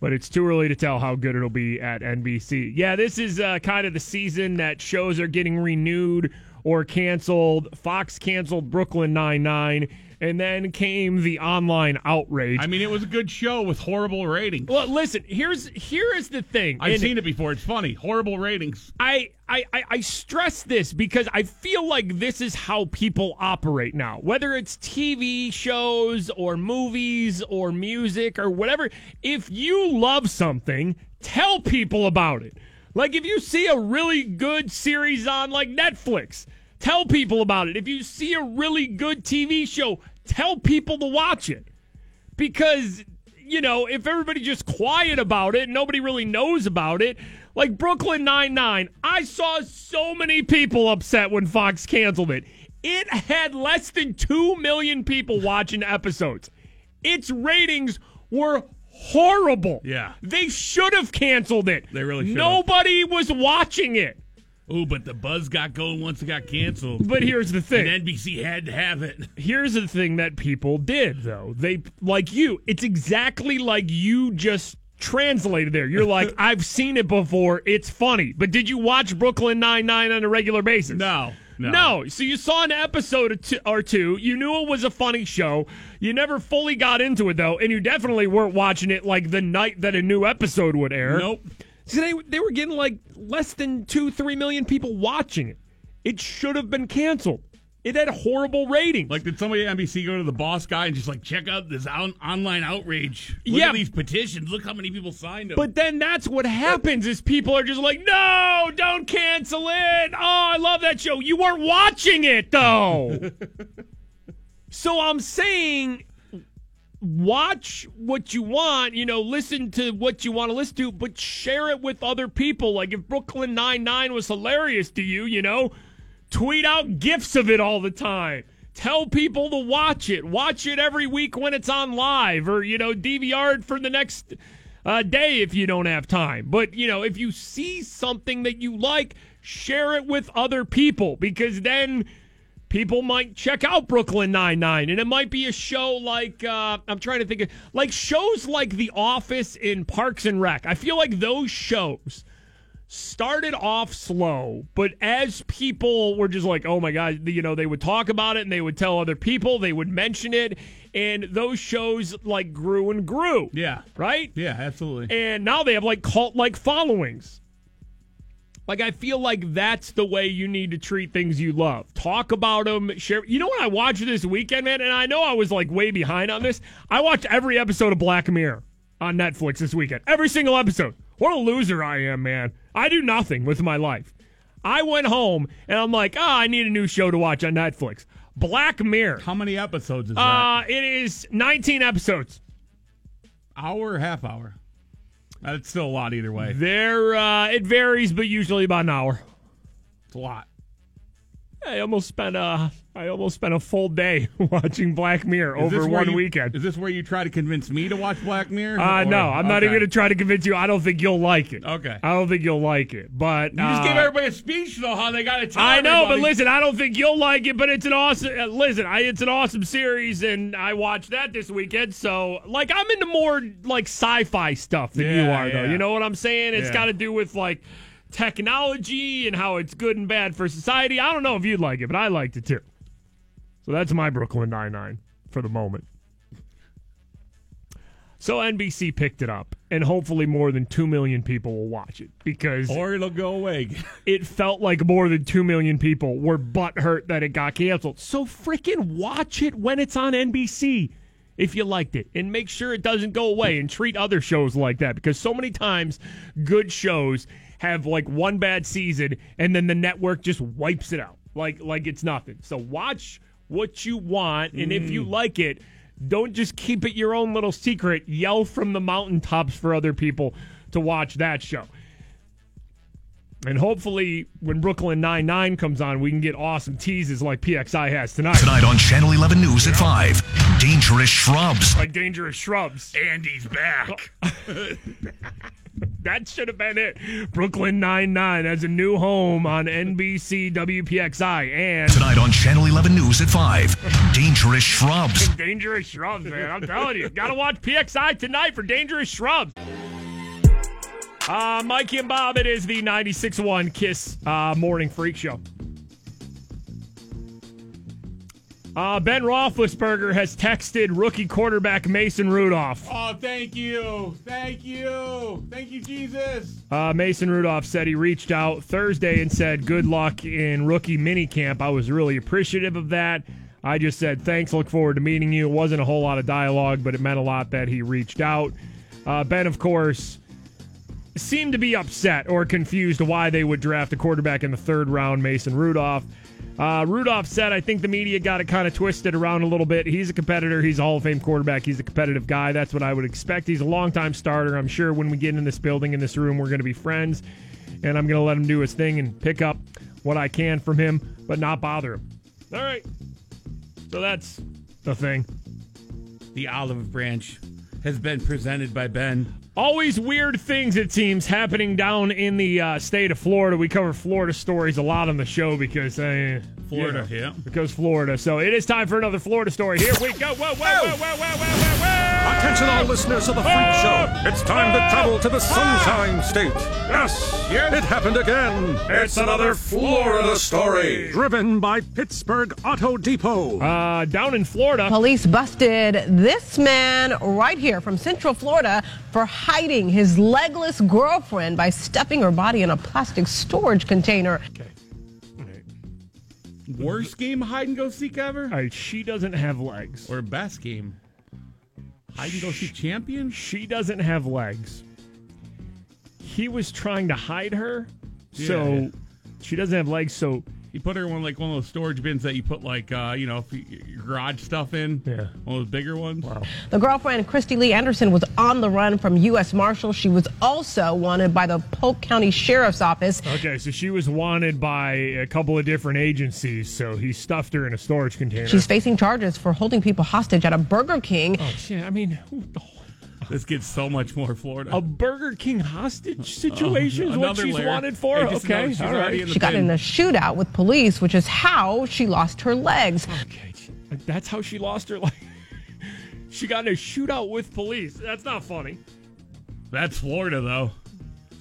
but it's too early to tell how good it'll be at NBC. Yeah, this is uh, kind of the season that shows are getting renewed or canceled. Fox canceled Brooklyn Nine Nine, and then came the online outrage. I mean, it was a good show with horrible ratings. well, listen. Here's here is the thing. I've and- seen it before. It's funny. Horrible ratings. I, I, I- I stress this because I feel like this is how people operate now. Whether it's TV shows or movies or music or whatever, if you love something, tell people about it. Like if you see a really good series on like Netflix, tell people about it. If you see a really good TV show, tell people to watch it. Because you know if everybody just quiet about it nobody really knows about it like brooklyn 99 i saw so many people upset when fox canceled it. It had less than 2 million people watching episodes. Its ratings were horrible. Yeah. they should have canceled it. They really should nobody was watching it Ooh, but the buzz got going once it got canceled. but here's the thing And NBC had to have it. Here's the thing that people did, though. They, like you, it's exactly like you just translated there. You're like, *laughs* I've seen it before. It's funny. But did you watch Brooklyn Nine-Nine on a regular basis? No. No. No. So you saw an episode or two. You knew it was a funny show. You never fully got into it, though. And you definitely weren't watching it like the night that a new episode would air. Nope. So they, they were getting like less than two, three million people watching it. It should have been canceled. It had horrible ratings. Like, did somebody at NBC go to the boss guy and just like check out this on- online outrage? Look Yeah. these petitions. Look how many people signed them. But then that's what happens is people are just like, no, don't cancel it. Oh, I love that show. You weren't watching it though. *laughs* so I'm saying watch what you want, you know, listen to what you want to listen to, but share it with other people. Like if Brooklyn Nine-Nine was hilarious to you, you know, tweet out gifs of it all the time. Tell people to watch it. Watch it every week when it's on live or, you know, DVR it for the next uh, day if you don't have time. But, you know, if you see something that you like, share it with other people because then people might check out Brooklyn Nine Nine, and it might be a show like uh, I'm trying to think of like shows like The Office in Parks and Rec. I feel like those shows started off slow, but as people were just like, oh my god, you know, they would talk about it and they would tell other people, they would mention it, and those shows like grew and grew. yeah, Right? yeah, absolutely. And now they have like cult like followings. Like I feel like that's the way you need to treat things you love. Talk about them, share. You know what I watched this weekend, man? And I know I was like way behind on this. I watched every episode of Black Mirror on Netflix this weekend. Every single episode. What a loser I am, man. I do nothing with my life. I went home and I'm like, ah, I need a new show to watch on Netflix. Black Mirror. How many episodes is that? Uh, it is 19 episodes. Hour half hour? That's still a lot either way. There, uh, it varies, but usually about an hour. It's a lot. I almost spent a, I almost spent a full day *laughs* watching Black Mirror Is over one you- weekend. Is this where you try to convince me to watch Black Mirror? Uh, Or- no, I'm not even going to try to convince you. I don't think you'll like it. Okay. I don't think you'll like it. But You just uh, gave everybody a speech though, how they got to tell. I know, but listen, I don't think you'll like it. But it's an awesome. Uh, listen, I, it's an awesome series, and I watched that this weekend. So, like, I'm into more like sci-fi stuff than you Yeah, are, though. You know what I'm saying? It's Yeah. got to do with like technology and how it's good and bad for society. I don't know if you'd like it, but I liked it too. So that's my Brooklyn Nine Nine for the moment. So NBC picked it up, and hopefully more than two million people will watch it because or it'll go away. *laughs* it felt like more than 2 million people were butthurt that it got canceled. So freaking watch it when it's on NBC if you liked it and make sure it doesn't go away and treat other shows like that because so many times good shows have like one bad season and then the network just wipes it out like like it's nothing. So watch what you want and if you mm. like it don't just keep it your own little secret. Yell from the mountaintops for other people to watch that show. And hopefully, when Brooklyn Nine Nine comes on, we can get awesome teases like PXI has tonight. Tonight on Channel 11 News at 5, Dangerous Shrubs. Like dangerous shrubs. Andy's back. *laughs* that should have been it. Brooklyn Nine Nine has a new home on NBC WPXI and Tonight on Channel 11 News at 5, Dangerous Shrubs. dangerous shrubs, man. I'm telling you, gotta watch PXI tonight for dangerous shrubs. Uh, Mikey and Bob, it is the 96.1 Kiss uh, Morning Freak Show. Uh, ben Roethlisberger has texted rookie quarterback Mason Rudolph. Oh, thank you, thank you, thank you, Jesus. Uh, Mason Rudolph said he reached out Thursday and said, Good luck in rookie minicamp. I was really appreciative of that. I just said, Thanks, look forward to meeting you. It wasn't a whole lot of dialogue, but it meant a lot that he reached out. Uh, ben, of course, seemed to be upset or confused why they would draft a quarterback in the third round, Mason Rudolph. Uh, Rudolph said, I think the media got it kind of twisted around a little bit. He's a competitor. He's a Hall of Fame quarterback. He's a competitive guy. That's what I would expect. He's a longtime starter. I'm sure when we get in this building, in this room, we're going to be friends. And I'm going to let him do his thing and pick up what I can from him, but not bother him. All right. So that's the thing. The olive branch has been presented by Ben. Always weird things, it seems, happening down in the uh, state of Florida. We cover Florida stories a lot on the show because uh, Florida, you know, yeah. because Florida. So it is time for another Florida story. Here we go. Whoa, whoa, whoa, whoa, whoa, whoa, whoa, whoa! Attention, all listeners of the Freak Show. It's time to travel to the Sunshine State. Yes, yes. it happened again. It's another Florida story. Driven by Pittsburgh Auto Depot. Uh, down in Florida. Police busted this man right here from Central Florida for hiding his legless girlfriend by stuffing her body in a plastic storage container. Worst game hide and go seek ever? All right, she doesn't have legs. Or best game? Hide and go seek champion? She doesn't have legs. He was trying to hide her, so Yeah. she doesn't have legs. So He put her in one like one of those storage bins that you put like uh, you know your garage stuff in. Yeah, one of those bigger ones. Wow. The girlfriend, Christy Lee Anderson, was on the run from U.S. Marshals. She was also wanted by the Polk County Sheriff's Office. okay, so she was wanted by a couple of different agencies. So he stuffed her in a storage container. She's facing charges for holding people hostage at a Burger King. Oh, shit. I mean, who- This gets so much more Florida. a Burger King hostage situation is what another she's layer. wanted for. I just know Okay, she's all already right. in the She got in a shootout with police, which is how she lost her legs. Okay, that's how she lost her life. *laughs* she got in a shootout with police. That's not funny. That's Florida though.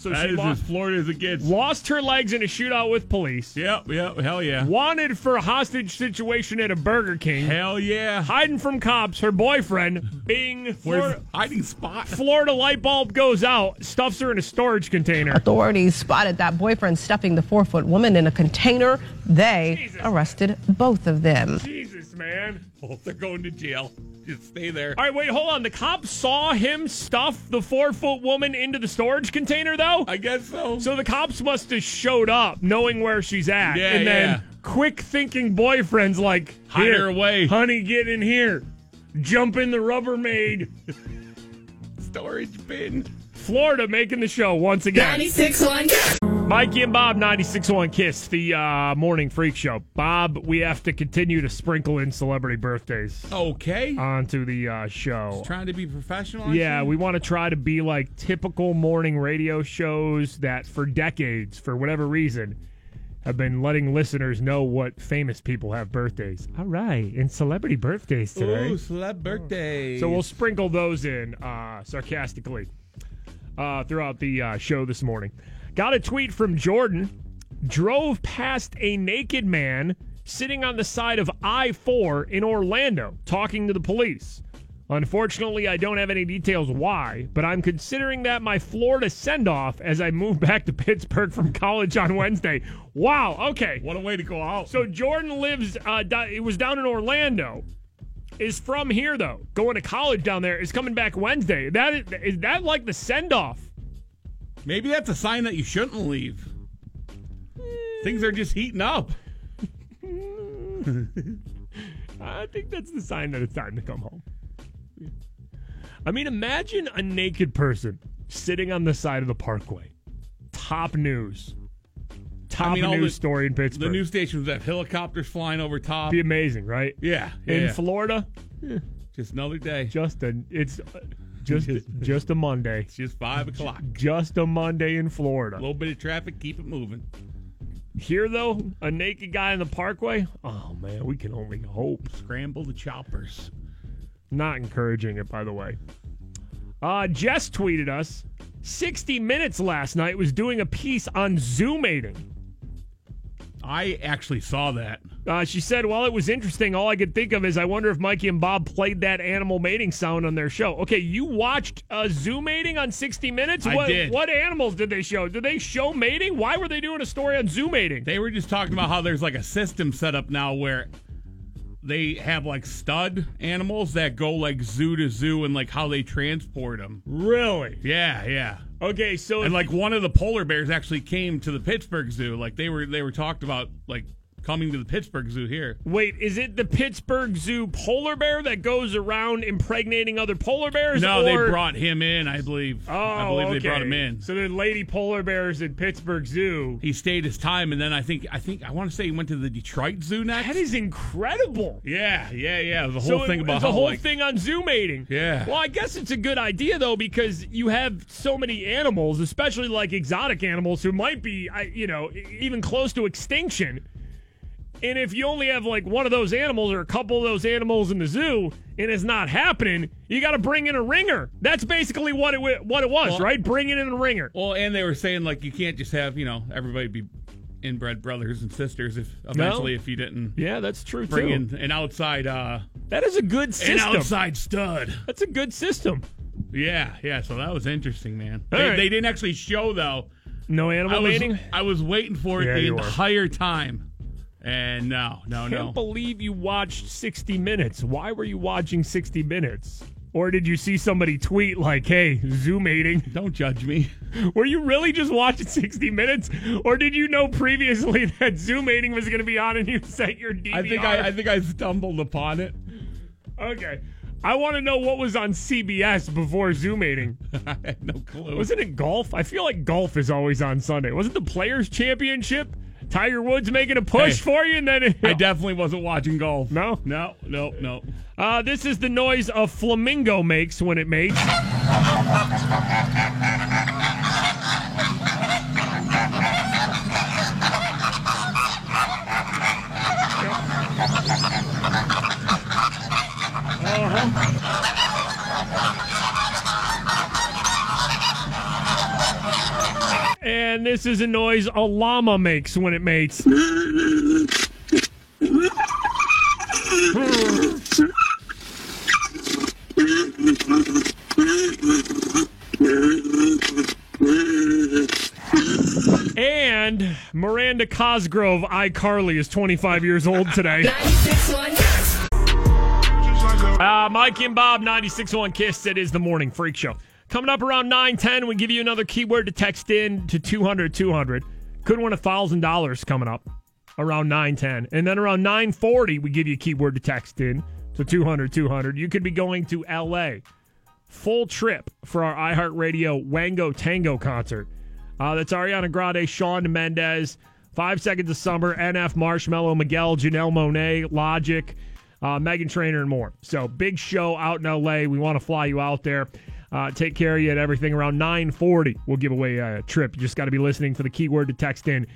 So That she is lost, as Florida as it gets. lost her legs in a shootout with police. Yep, yep, hell yeah. Wanted for a hostage situation at a Burger King. Hell yeah. Hiding from cops. Her boyfriend, being Where's Florida, hiding spot? Florida light bulb goes out, stuffs her in a storage container. Authorities spotted that boyfriend stuffing the four foot woman in a container. They arrested both of them. Jesus, man. *laughs* Oh, they're going to jail. Just stay there. All right, wait, hold on. The cops saw him stuff the four foot woman into the storage container, though? I guess so. So the cops must have showed up knowing where she's at. Yeah, and then yeah. quick thinking boyfriend's like, Hide her away." Honey, get in here. Jump in the Rubbermaid. *laughs* Storage bin. Florida making the show once again. 96.1 Mikey and Bob, 96.1 Kiss, the uh, morning freak show. Bob, we have to continue to sprinkle in celebrity birthdays Okay. onto the uh, show. Trying to be professional. I Yeah, we want to try to be like typical morning radio shows that for decades, for whatever reason, have been letting listeners know what famous people have birthdays. All right, and celebrity birthdays today. Ooh, celeb birthday. So we'll sprinkle those in uh, sarcastically uh, throughout the uh, show this morning. Got a tweet from Jordan. Drove past a naked man sitting on the side of I 4 in Orlando talking to the police. Unfortunately, I don't have any details why, but I'm considering that my Florida send off as I move *laughs* back to Pittsburgh from college on Wednesday. Wow, okay. What a way to go out. So Jordan lives, uh, it was down in Orlando is from here though. Going to college down there is coming back Wednesday. That is, is that like the send off? Maybe that's a sign that you shouldn't leave. Things are just heating up. *laughs* I think that's the sign that it's time to come home. I mean, imagine a naked person sitting on the side of the parkway. Top news. Top I mean, all news the- story in Pittsburgh. The news station was have helicopters flying over top. be amazing, right? Yeah, yeah, In yeah. Florida, just another day. just a it's just just *laughs* a Monday. It's just five o'clock. Just a Monday in Florida. A little bit of traffic, keep it moving. Here, though, a naked guy in the parkway. Oh man, we can only hope. Scramble the choppers. Not encouraging it, by the way. Uh, Jess tweeted us 60 Minutes last night was doing a piece on zoomating. I actually saw that. Uh, she said, while it was interesting, all I could think of is I wonder if Mikey and Bob played that animal mating sound on their show. Okay, you watched uh, zoo mating on 60 Minutes? I what, did. What animals did they show? Did they show mating? Why were they doing a story on zoo mating? They were just talking about how there's like a system set up now where they have like stud animals that go like zoo to zoo and like how they transport them. Really? Yeah, yeah. Okay, so And like one of the polar bears actually came to the Pittsburgh Zoo. Like they were they were talked about like coming to the Pittsburgh Zoo here. Wait, is it the Pittsburgh Zoo polar bear that goes around impregnating other polar bears? No, they brought him in, I believe. Oh, I believe they brought okay. him in. So the lady polar bears at Pittsburgh Zoo. He stayed his time and then I think I think I want to say he went to the Detroit Zoo next. That is incredible. Yeah, yeah, yeah. The So whole thing it- about the whole like, thing on Zoo mating. Yeah. Well, I guess it's a good idea though because you have so many animals, especially like exotic animals who might be, you know, even close to extinction. And if you only have like one of those animals or a couple of those animals in the zoo and it's not happening, you got to bring in a ringer. That's basically what it what it was, Well- right? Bringing in a ringer. Well, and they were saying like you can't just have you know everybody be inbred brothers and sisters if eventually if you didn't Yeah, that's true bring too. in an outside uh That is a good system an outside stud. That's a good system. Yeah, yeah. So that was interesting, man. They, right. they didn't actually show though. No I animal was mating. I was waiting for it Yeah, the entire time, And no, no, no. Can't believe you watched 60 Minutes. Why were you watching 60 Minutes? Or did you see somebody tweet like, "Hey, Zoomating"? Don't judge me. *laughs* Were you really just watching 60 Minutes, or did you know previously *laughs* that Zoomating was going to be on and you set your DVR? I think I, I think I stumbled upon it. Okay. I want to know what was on CBS before Zoomating. *laughs* I had no clue. Wasn't it golf? I feel like golf is always on Sunday. Wasn't the Players Championship? Tiger Woods making a push Hey, for you, and then I definitely wasn't watching golf. No? No, no, no. Uh, this is the noise a flamingo makes when it mates. And this is a noise a llama makes when it mates. And Miranda Cosgrove, iCarly, is 25 years old today. Uh, Mike and Bob, 96.1 Kiss. It is the Morning Freak Show. Coming up around 910, we give you another keyword to text in to 200 200. Could win $1,000 coming up around 910. And then around 940, we give you a keyword to text in to 200 200. You could be going to LA. Full trip for our iHeartRadio Wango Tango concert. Uh, that's Ariana Grande, Shawn Mendes, Five Seconds of Summer, NF Marshmello, Miguel, Janelle Monáe, Logic, uh, Meghan Trainor, and more. So big show out in LA. We want to fly you out there. Uh, take care of you at everything around 940. We'll give away a trip. You just got to be listening for the keyword to text in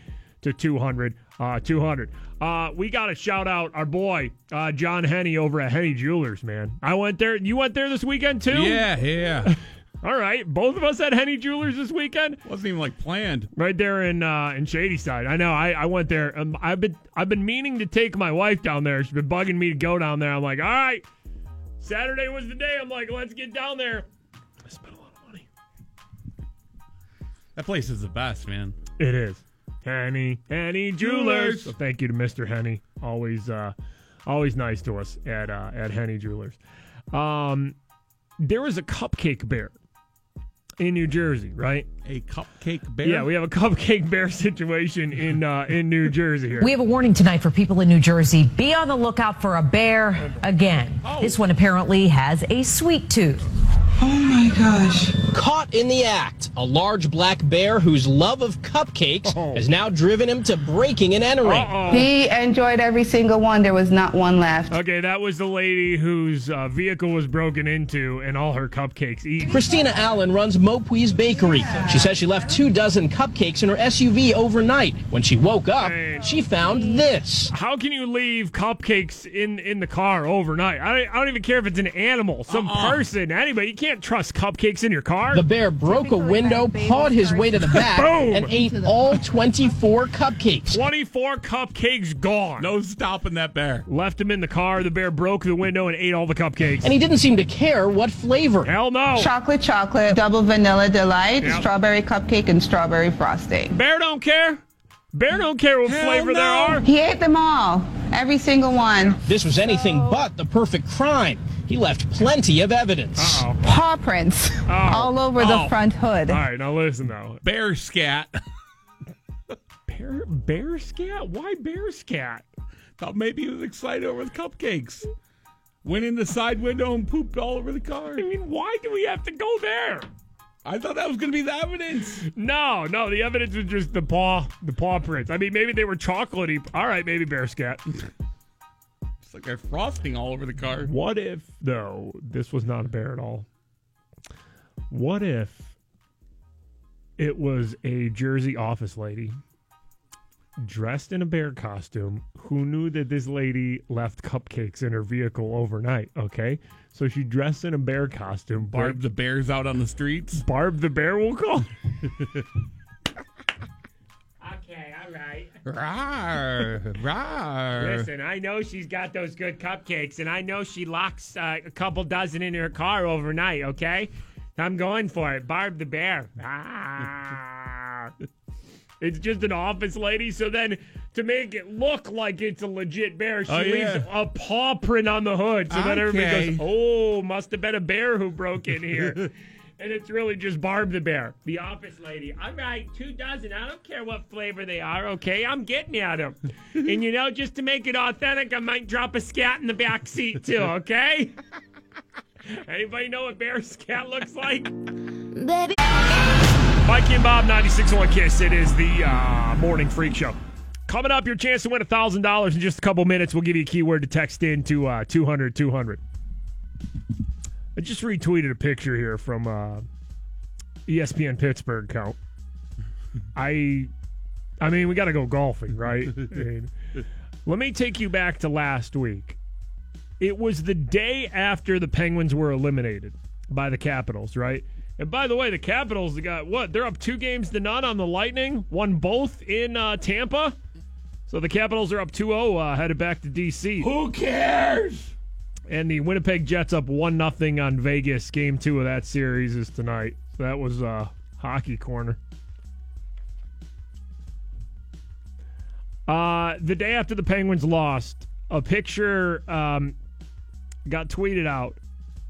to 200. Uh, 200. Uh, we got to shout out our boy, uh, John Henne over at Henne Jewelers, man. I went there. You went there this weekend too? Yeah, yeah. *laughs* All right, both of us at Henne Jewelers this weekend. Wasn't even like planned. Right there in uh, in Shadyside. I know. I, I went there. Um, I've been I've been meaning to take my wife down there. She's been bugging me to go down there. I'm like, all right. Saturday was the day. I'm like, let's get down there. That place is the best, man. It is. Henne, Henne Jewelers. So thank you to Mr. Henne. Always uh always nice to us at uh at Henne Jewelers. Um there was a cupcake bear in New Jersey, right? A cupcake bear? Yeah, we have a cupcake *laughs* bear situation in uh in New Jersey here. We have a warning tonight for people in New Jersey. Be on the lookout for a bear again. This one apparently has a sweet tooth. Oh my gosh. Caught in the act. A large black bear whose love of cupcakes has now driven him to breaking and entering. He enjoyed every single one. There was not one left. Okay, that was the lady whose uh, vehicle was broken into and all her cupcakes eaten. Christina Allen runs Mopui's Bakery. She says she left two dozen cupcakes in her SUV overnight. When she woke up, she found this. How can you leave cupcakes in in the car overnight? I don't, I don't even care if it's an animal, some person, anybody. You can't trust cupcakes in your car. The bear broke a window, pawed his way to the back, *laughs* and ate all 24 cupcakes. 24 cupcakes gone. No stopping that bear. Left him in the car. The bear broke the window and ate all the cupcakes. And he didn't seem to care what flavor. Hell no. Chocolate, chocolate, double vanilla delight, Yep. strawberry cupcake, and strawberry frosting. Bear don't care. Bear don't care what flavor there are. He ate them all. Every single one. This was anything but the perfect crime. He left plenty of evidence. Uh-oh. Paw prints oh. all over the Oh. front hood. All right, now listen though. Bear scat. Bear, bear scat? Why bear scat? Thought maybe he was excited over the cupcakes. Went in the side window and pooped all over the car. I mean, why do we have to go there? I thought that was going to be the evidence. No, no, the evidence was just the paw, the paw prints. I mean, maybe they were chocolatey. All right, maybe bear scat. It's like they're frosting all over the car. What if, though, this was not a bear at all? What if it was a Jersey office lady dressed in a bear costume who knew that this lady left cupcakes in her vehicle overnight? Okay. So she dressed in a bear costume. Barb the bears out on the streets. Barb the bear will call. *laughs* okay, all right. Rawr, rawr. Listen, I know she's got those good cupcakes, and I know she locks uh, a couple dozen in her car overnight, okay? I'm going for it. Barb the bear. Ah. it's just an office lady. So then to make it look like it's a legit bear. She Oh, leaves yeah. a paw print on the hood, so then everybody goes, "Oh, must have been a bear who broke in here." *laughs* And it's really just Barb the bear, the office lady. All right, two dozen. I don't care what flavor they are. Okay, I'm getting at them. *laughs* and you know, just to make it authentic, I might drop a scat in the back seat too. Okay. *laughs* Anybody know what bear scat looks like? Baby. Mikey and Bob, 96.1 Kiss. It is the uh, Morning Freak Show. Coming up, your chance to win $1,000 in just a couple minutes. We'll give you a keyword to text in to uh, 200 200. I just retweeted a picture here from uh, ESPN Pittsburgh account. I, I mean, we got to go golfing, right? *laughs* I mean, let me take you back to last week. It was the day after the Penguins were eliminated by the Capitals, right? And by the way, the Capitals got what? They're up two games to none on the Lightning, won both in uh, Tampa. So the Capitals are up 2 0, uh, headed back to D.C. Who cares? And the Winnipeg Jets up 1 0 on Vegas. Game two of that series is tonight. So that was uh, Hockey Corner. Uh, the day after the Penguins lost, a picture um, got tweeted out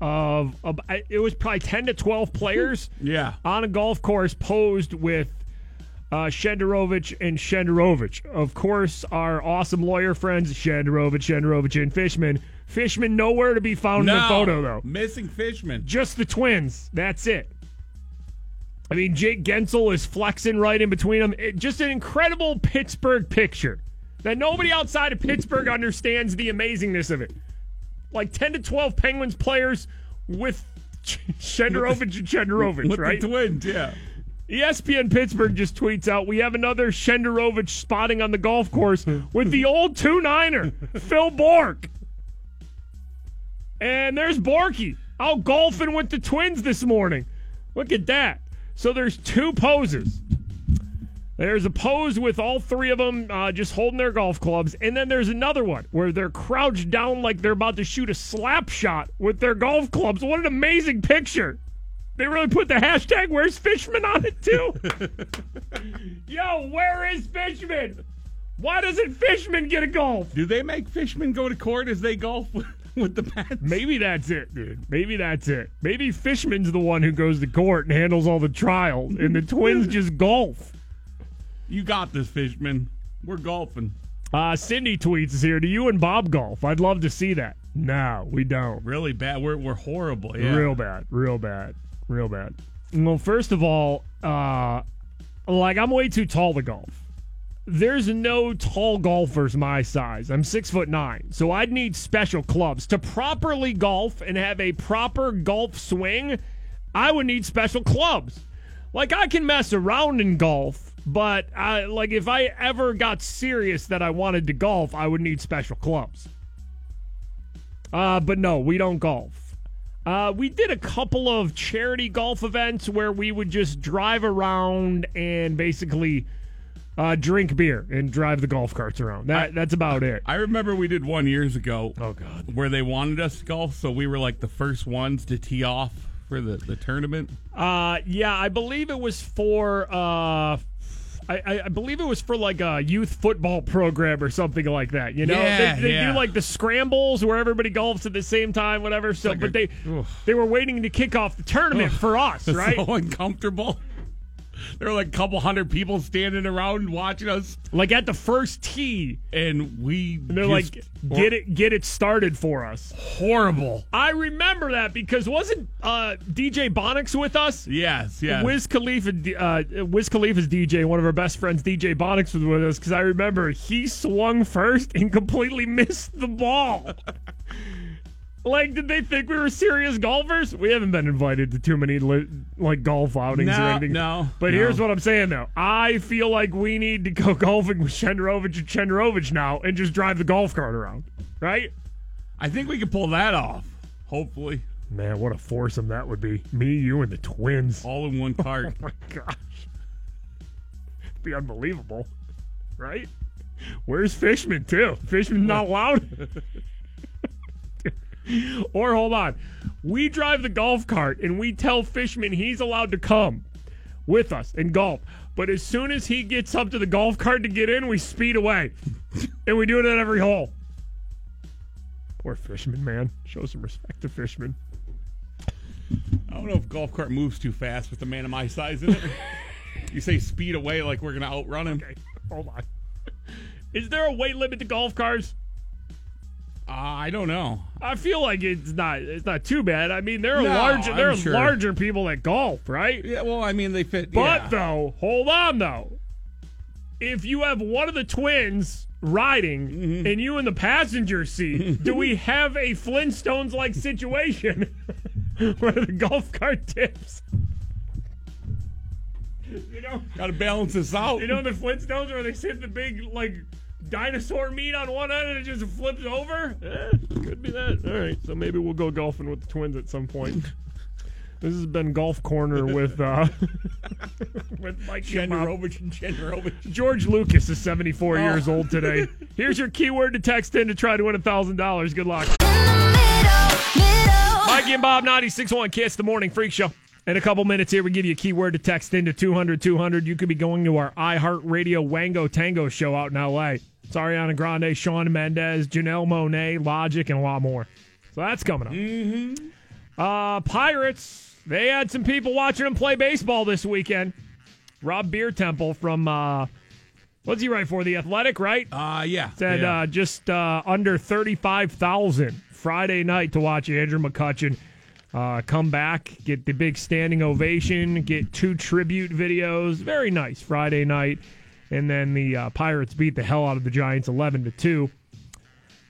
of, of it was probably 10 to 12 players *laughs* Yeah. on a golf course posed with uh, Shenderovich and Shenderovich. Of course, our awesome lawyer friends, Shenderovich, Shenderovich, and Fishman. Fishman nowhere to be found in the photo, though. Missing Fishman. Just the twins. That's it. I mean, Jake Guentzel is flexing right in between them. It, just an incredible Pittsburgh picture that nobody outside of Pittsburgh understands the amazingness of it. Like 10 to 12 Penguins players with *laughs* Shenderovich and Shenderovich, With right? the twins, yeah. ESPN Pittsburgh just tweets out, we have another Shenderovich spotting on the golf course with the old two niner, Phil Bourque. And there's Borky out golfing with the twins this morning. Look at that. So there's two poses. There's a pose with all three of them uh, just holding their golf clubs, and then there's another one where they're crouched down like they're about to shoot a slap shot with their golf clubs. What an amazing picture! They really put the hashtag "Where's Fishman" on it too. *laughs* Yo, where is Fishman? Why doesn't Fishman get a golf? Do they make Fishman go to court as they golf *laughs* with, the bats? Maybe that's it, dude. Maybe that's it. Maybe Fishman's the one who goes to court and handles all the trials, and the twins *laughs* just golf. You got this, Fishman. We're golfing. Uh, Cindy tweets is here. Do you and Bob golf? I'd love to see that. No, we don't. Really bad. We're, we're horrible. Yeah. Real bad. Real bad. Real bad. Well, first of all, uh, like I'm way too tall to golf. There's no tall golfers my size. I'm six foot nine, so I'd need special clubs to properly golf and have a proper golf swing. I would need special clubs. Like I can mess around in golf, but I, like if I ever got serious that I wanted to golf, I would need special clubs. Uh, but no, we don't golf. Uh, we did a couple of charity golf events where we would just drive around and basically uh, drink beer and drive the golf carts around. That that's about it. I remember we did one years ago. Oh God, where they wanted us to golf, so we were like the first ones to tee off for the, the tournament. Uh, yeah, I believe it was for uh, I, I- I believe it was for like a youth football program or something like that. You know, Yeah, they, they yeah. do like the scrambles where everybody golfs at the same time, whatever. So, like but a- they they were waiting to kick off the tournament Ugh. for us, *laughs* right? So uncomfortable. There were like a couple hundred people standing around watching us, like at the first tee, and we. And they're like, get it, get it started for us. Horrible. I remember that because wasn't uh, DJ Bonics with us? Yes, yes. Wiz Khalifa, uh, Wiz Khalifa's DJ, one of our best friends, DJ Bonics, was with us because I remember he swung first and completely *laughs* missed the ball. *laughs* like, did they think we were serious golfers? We haven't been invited to too many li- like golf outings or anything. no, But no. here's what I'm saying though: I feel like we need to go *laughs* golfing with Shenderovich and Shenderovich now, and just drive the golf cart around, right? I think we could pull that off. Hopefully, Man, what a foursome that would be. Me, you, and the twins. all in one *laughs* oh, cart. Oh my gosh. It'd *laughs* be unbelievable. Right? Where's Fishman, too? Fishman's not allowed. *laughs* or hold on. We drive the golf cart and we tell Fishman he's allowed to come. with us in golf. But as soon as he gets up to the golf cart to get in, we speed away. and we do it at every hole. Poor Fishman, man. Show some respect to Fishman. I don't know if golf cart moves too fast with a man of my size in it. *laughs* you say speed away like we're gonna outrun him. Okay, hold on. Is there a weight limit to golf cars? Uh, I don't know. I feel like it's not it's not too bad. I mean, there are No, larger there I'm are sure. larger people that golf, right? Yeah, well, I mean they fit. But yeah. though, hold on though. If you have one of the twins riding Mm-hmm. and you in the passenger seat, *laughs* do we have a Flintstones like situation *laughs* where the golf cart tips? You know, Got to balance this out. you know the Flintstones where they sit the big like dinosaur meat on one end and it just flips over? Eh, could be that. All right, so maybe we'll go golfing with the twins at some point. *laughs* This has been Golf Corner with uh *laughs* with Mike Jen Bob. Rovich and Jen George Lucas is 74 Oh. years old today. *laughs* Here's your keyword to text in to try to win $1,000. Good luck. Mikey and Bob 961 Kiss, the morning freak show. In a couple minutes here, we give you a keyword to text into 200 200. You could be going to our iHeartRadio Wango Tango show out in LA. It's Ariana Grande, Shawn Mendes, Janelle Monáe, Logic, and a lot more. So that's coming up. Mm-hmm. Uh, Pirates, they had some people watching them play baseball this weekend. Rob Biertempel from, uh, what's he write for? The Athletic, right? Uh, yeah. Said yeah. uh, just uh, under 35,000 Friday night to watch Andrew McCutchen uh, come back, get the big standing ovation, get two tribute videos. Very nice Friday night. And then the uh, Pirates beat the hell out of the Giants 11 to 2.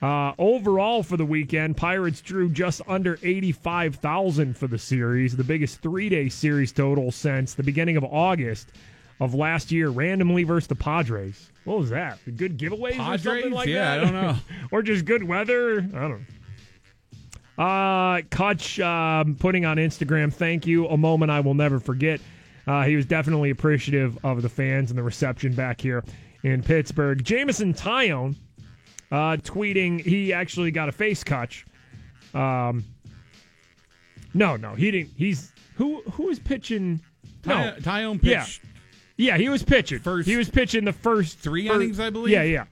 Uh, overall for the weekend, Pirates drew just under 85,000 for the series, the biggest three day series total since the beginning of August of last year, randomly versus the Padres. What was that? Good giveaways or something like Yeah, that? I don't know. *laughs* or just good weather? I don't know. Uh, Cutch um, putting on Instagram, thank you, a moment I will never forget. Uh, he was definitely appreciative of the fans and the reception back here in Pittsburgh. Jameson Taillon uh, tweeting he actually got a face catch. Um, no, no, he didn't. He's who who was pitching? No, Ty- Taillon Yeah, pitched yeah, he was pitching. First- he was pitching the first three first- innings, I believe? Yeah, yeah.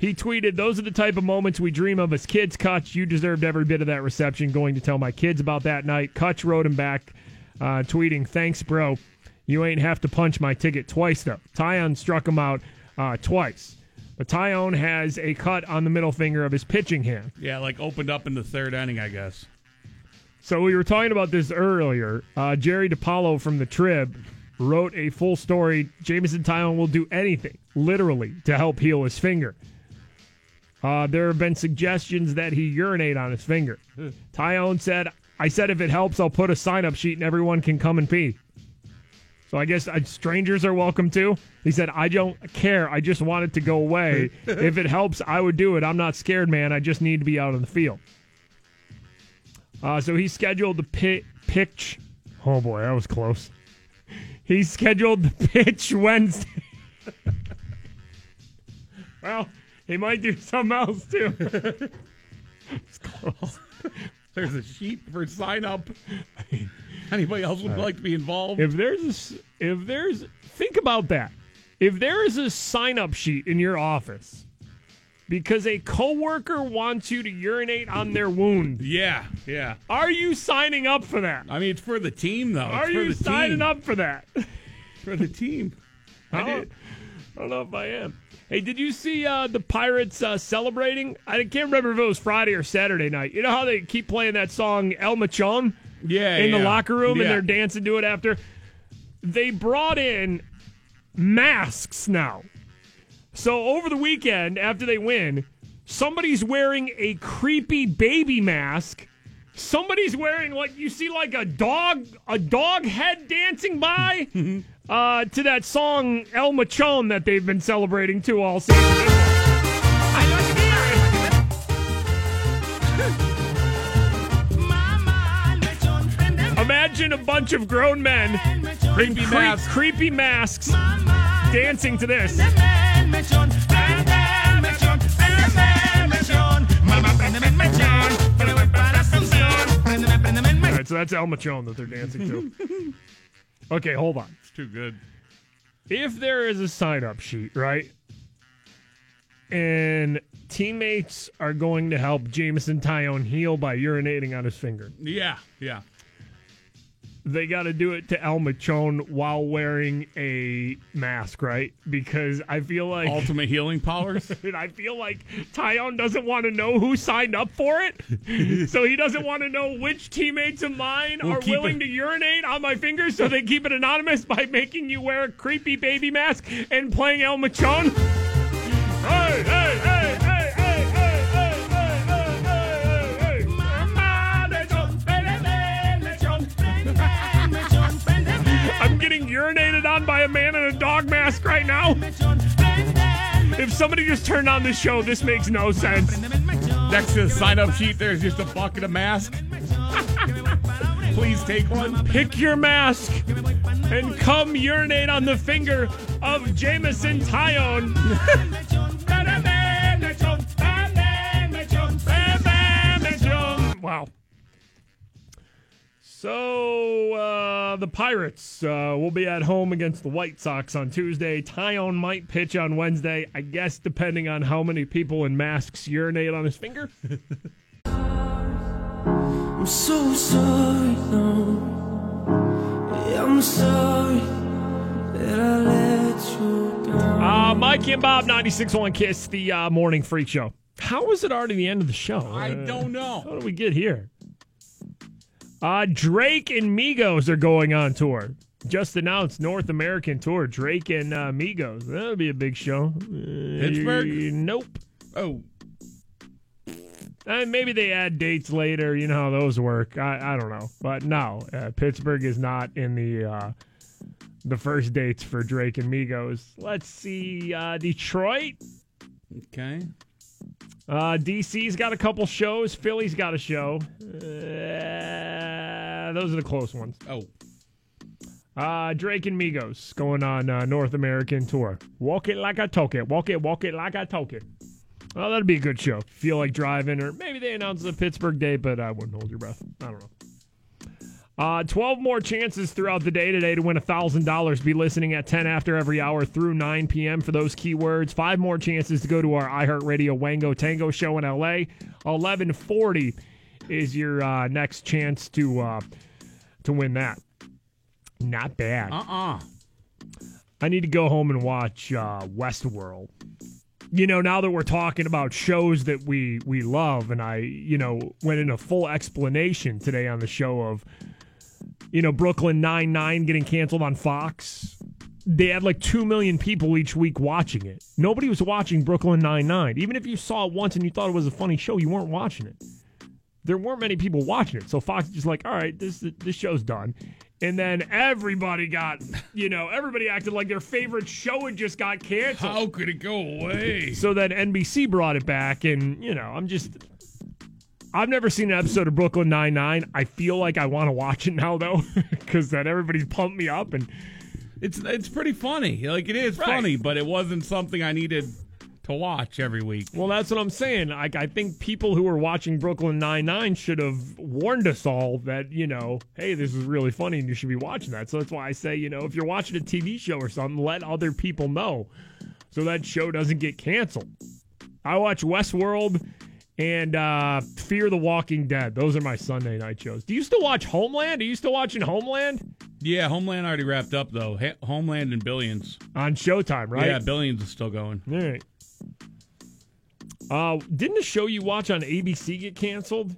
He tweeted, "Those are the type of moments we dream of as kids. Cutch, you deserved every bit of that reception. Going to tell my kids about that night." Cutch wrote him back, uh, tweeting, "Thanks, bro. You ain't have to punch my ticket twice though." Taillon struck him out uh, twice. But Taillon has a cut on the middle finger of his pitching hand. Yeah, like opened up in the third inning, I guess. So we were talking about this earlier. Uh, Jerry DiPaola from the Trib wrote a full story. Jameson Taillon will do anything, literally, to help heal his finger. Uh, there have been suggestions that he urinate on his finger. Taillon said, I said if it helps, I'll put a sign up sheet and everyone can come and pee. So I guess uh, strangers are welcome too. He said, I don't care. I just want it to go away. *laughs* if it helps, I would do it. I'm not scared, man. I just need to be out on the field. Uh, so he scheduled the pit, pitch. Oh boy, that was close. He scheduled the *laughs* pitch Wednesday. *laughs* well, he might do something else too. *laughs* *laughs* There's a sheet for sign up. *laughs* Anybody else would uh, like to be involved? If there's a, if there's think about that. If there is a sign up sheet in your office because a coworker wants you to urinate on their wound, Yeah, yeah. are you signing up for that? I mean, it's for the team, though. Are you signing team. up for that? for the team? I don't, I don't know if I am. Hey, did you see uh, the Pirates uh, celebrating? I can't remember if it was Friday or Saturday night. You know how they keep playing that song El Machon? Yeah, in the locker room Yeah. and they're dancing to it after. They brought in masks now. So over the weekend, after they win, somebody's wearing a creepy baby mask. Somebody's wearing like you see like a dog a dog head dancing by *laughs* uh, to that song El Machon that they've been celebrating too all season. *laughs* Imagine a bunch of grown men Creepy cre- masks. creepy masks dancing to this. All right, so that's El Machon that they're dancing to. *laughs* Okay, hold on. Too good. If there is a sign up sheet, right? And teammates are going to help Jameson Taillon heal by urinating on his finger. Yeah, yeah. They got to do it to El Machon while wearing a mask, right? Because I feel like Ultimate healing powers. And *laughs* I feel like Taillon doesn't want to know who signed up for it. so he doesn't want to know which teammates of mine We'll are willing it- to urinate on my fingers so they keep it anonymous by making you wear a creepy baby mask and playing El Machon. Hey, hey, hey, hey, hey, hey, getting urinated on by a man in a dog mask right now. If somebody just turned on the show, this makes no sense. Next to the sign up sheet, there's just a bucket of mask. *laughs* Please take one. Pick your mask and come urinate on the finger of Jameson Taillon. *laughs* *laughs* wow. So uh, the Pirates uh, will be at home against the White Sox on Tuesday. Taillon might pitch on Wednesday, I guess, depending on how many people in masks urinate on his finger. *laughs* I'm so sorry, no. Yeah, I'm sorry that I let you down. Uh, Mikey and Bob, 96.1 Kiss, the uh, morning freak show. How is it already the end of the show? I Uh, don't know. How do we get here? Uh, Drake and Migos are going on tour. Just announced North American tour. Drake and uh, Migos. That'll be a big show. Uh, Pittsburgh? Nope. Oh, Uh, maybe they add dates later. You know how those work. I, I don't know, but no, uh, Pittsburgh is not in the uh, the first dates for Drake and Migos. Let's see, uh, Detroit. okay. Uh, DC's got a couple shows. Philly's got a show. Uh, those are the close ones. Oh, Uh, Drake and Migos going on uh, North American tour. Walk it like I talk it. Walk it, walk it like I talk it. Well, that'd be a good show. Feel like driving, or maybe they announce the Pittsburgh date, but I wouldn't hold your breath. I don't know. Uh, 12 more chances throughout the day today to win $1,000. Be listening at 10 after every hour through 9 p.m. for those keywords. Five more chances to go to our iHeartRadio Wango Tango show in LA. 1140 is your uh, next chance to uh, to win that. Not bad. uh-uh. I need to go home and watch uh, Westworld. You know, now that we're talking about shows that we we love, and I, you know, went into a full explanation today on the show of, you know, Brooklyn Nine Nine getting canceled on Fox. They had like two million people each week watching it. Nobody was watching Brooklyn Nine Nine. Even if you saw it once and you thought it was a funny show, you weren't watching it. There weren't many people watching it, so Fox is just like, all right, this this show's done. And then everybody got, you know, everybody acted like their favorite show had just got canceled. How could it go away? So then NBC brought it back, and you know, I'm just. I've never seen an episode of Brooklyn Nine Nine. I feel like I want to watch it now, though, *laughs* because that everybody's pumped me up, and It's it's pretty funny. Like it is Right. funny, but it wasn't something I needed to watch every week. well, that's what I'm saying. Like, I think people who were watching Brooklyn Nine Nine should have warned us all that you know, hey, this is really funny, and you should be watching that. So that's why I say, you know, if you're watching a TV show or something, let other people know, so that show doesn't get canceled. I watch Westworld and uh, Fear the Walking Dead. Those are my Sunday night shows. Do you still watch Homeland? Are you still watching Homeland Yeah, Homeland already wrapped up though. Ha- Homeland and Billions. on Showtime? Right. Yeah, Billions is still going. All right. Uh, didn't the show you watch on ABC get canceled?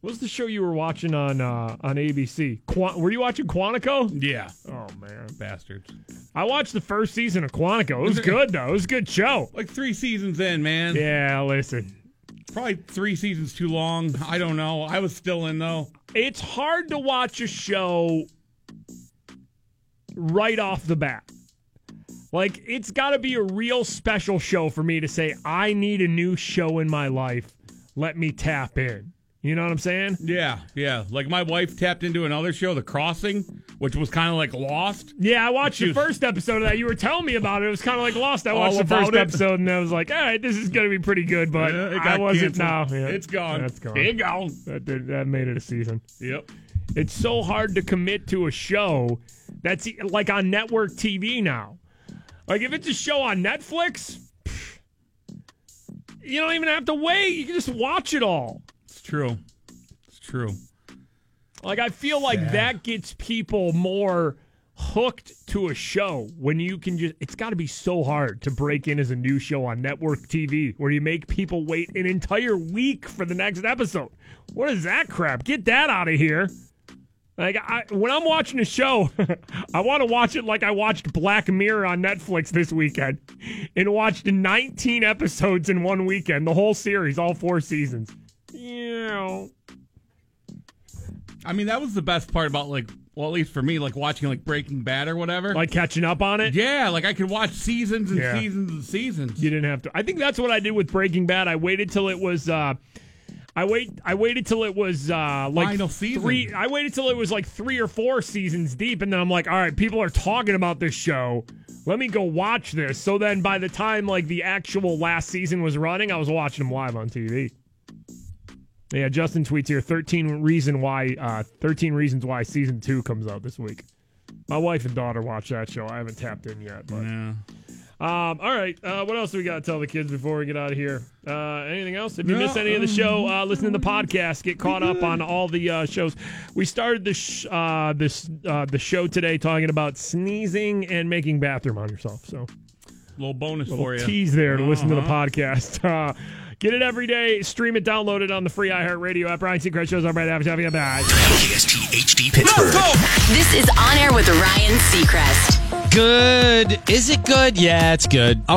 What was the show you were watching on uh, on ABC? Qua- were you watching Quantico? Yeah, Oh man, bastards. I watched the first season of Quantico. It was good though. It was a good show. Like three seasons in, man. Yeah, listen. Probably three seasons too long. I don't know. I was still in though. It's hard to watch a show right off the bat. Like, it's got to be a real special show for me to say, I need a new show in my life. Let me tap in. You know what I'm saying? Yeah, yeah. Like my wife tapped into another show, The Crossing, which was kind of like Lost. Yeah, I watched the was- first episode of that. You were telling me about it. It was kind of like Lost. I All watched the first it. episode and I was like, all right, this is going to be pretty good, but Yeah, it I wasn't now. canceled. Yeah. It's gone. That's gone. It gone. That, did, that made it a season. Yep. It's so hard to commit to a show that's like on network TV now. Like if it's a show on Netflix, you don't even have to wait. You can just watch it all. True. It's true. Like I feel like that gets people more hooked to a show when you can just it's got to be so hard to break in as a new show on network TV where you make people wait an entire week for the next episode. What is that crap? Get that out of here. Like I, when I'm watching a show, *laughs* I want to watch it like I watched Black Mirror on Netflix this weekend and watched 19 episodes in one weekend, the whole series, all four seasons. Know, I mean, that was the best part about like, well, at least for me, like watching like Breaking Bad or whatever. like catching up on it. yeah, like I could watch seasons and Yeah. seasons and seasons. You didn't have to. I think that's what I did with Breaking Bad. I waited till it was. uh I wait. I waited till it was uh like Final season. three. I waited till it was like three or four seasons deep, and then I'm like, all right, people are talking about this show. Let me go watch this. So then, by the time like the actual last season was running, I was watching them live on TV. Yeah, Justin tweets here: thirteen reason why, uh, thirteen reasons why season two comes out this week. My wife and daughter watch that show. I haven't tapped in yet, but. Yeah. Um, all right. Uh, what else do we got to tell the kids before we get out of here? Uh, anything else? If you No, miss any of the show, uh, listen to the podcast. Get caught up on all the uh, shows. We started this sh- uh, this uh, the show today talking about sneezing and making bathroom on yourself. So little bonus little for you. tease there to listen to the Uh-huh. podcast. *laughs* Get it every day. Stream it, download it on the free iHeartRadio app. Ryan Seacrest shows up right after. Have a good night. KST HD Pittsburgh. This is On Air with Ryan Seacrest. Good. Is it good? Yeah, it's good. Always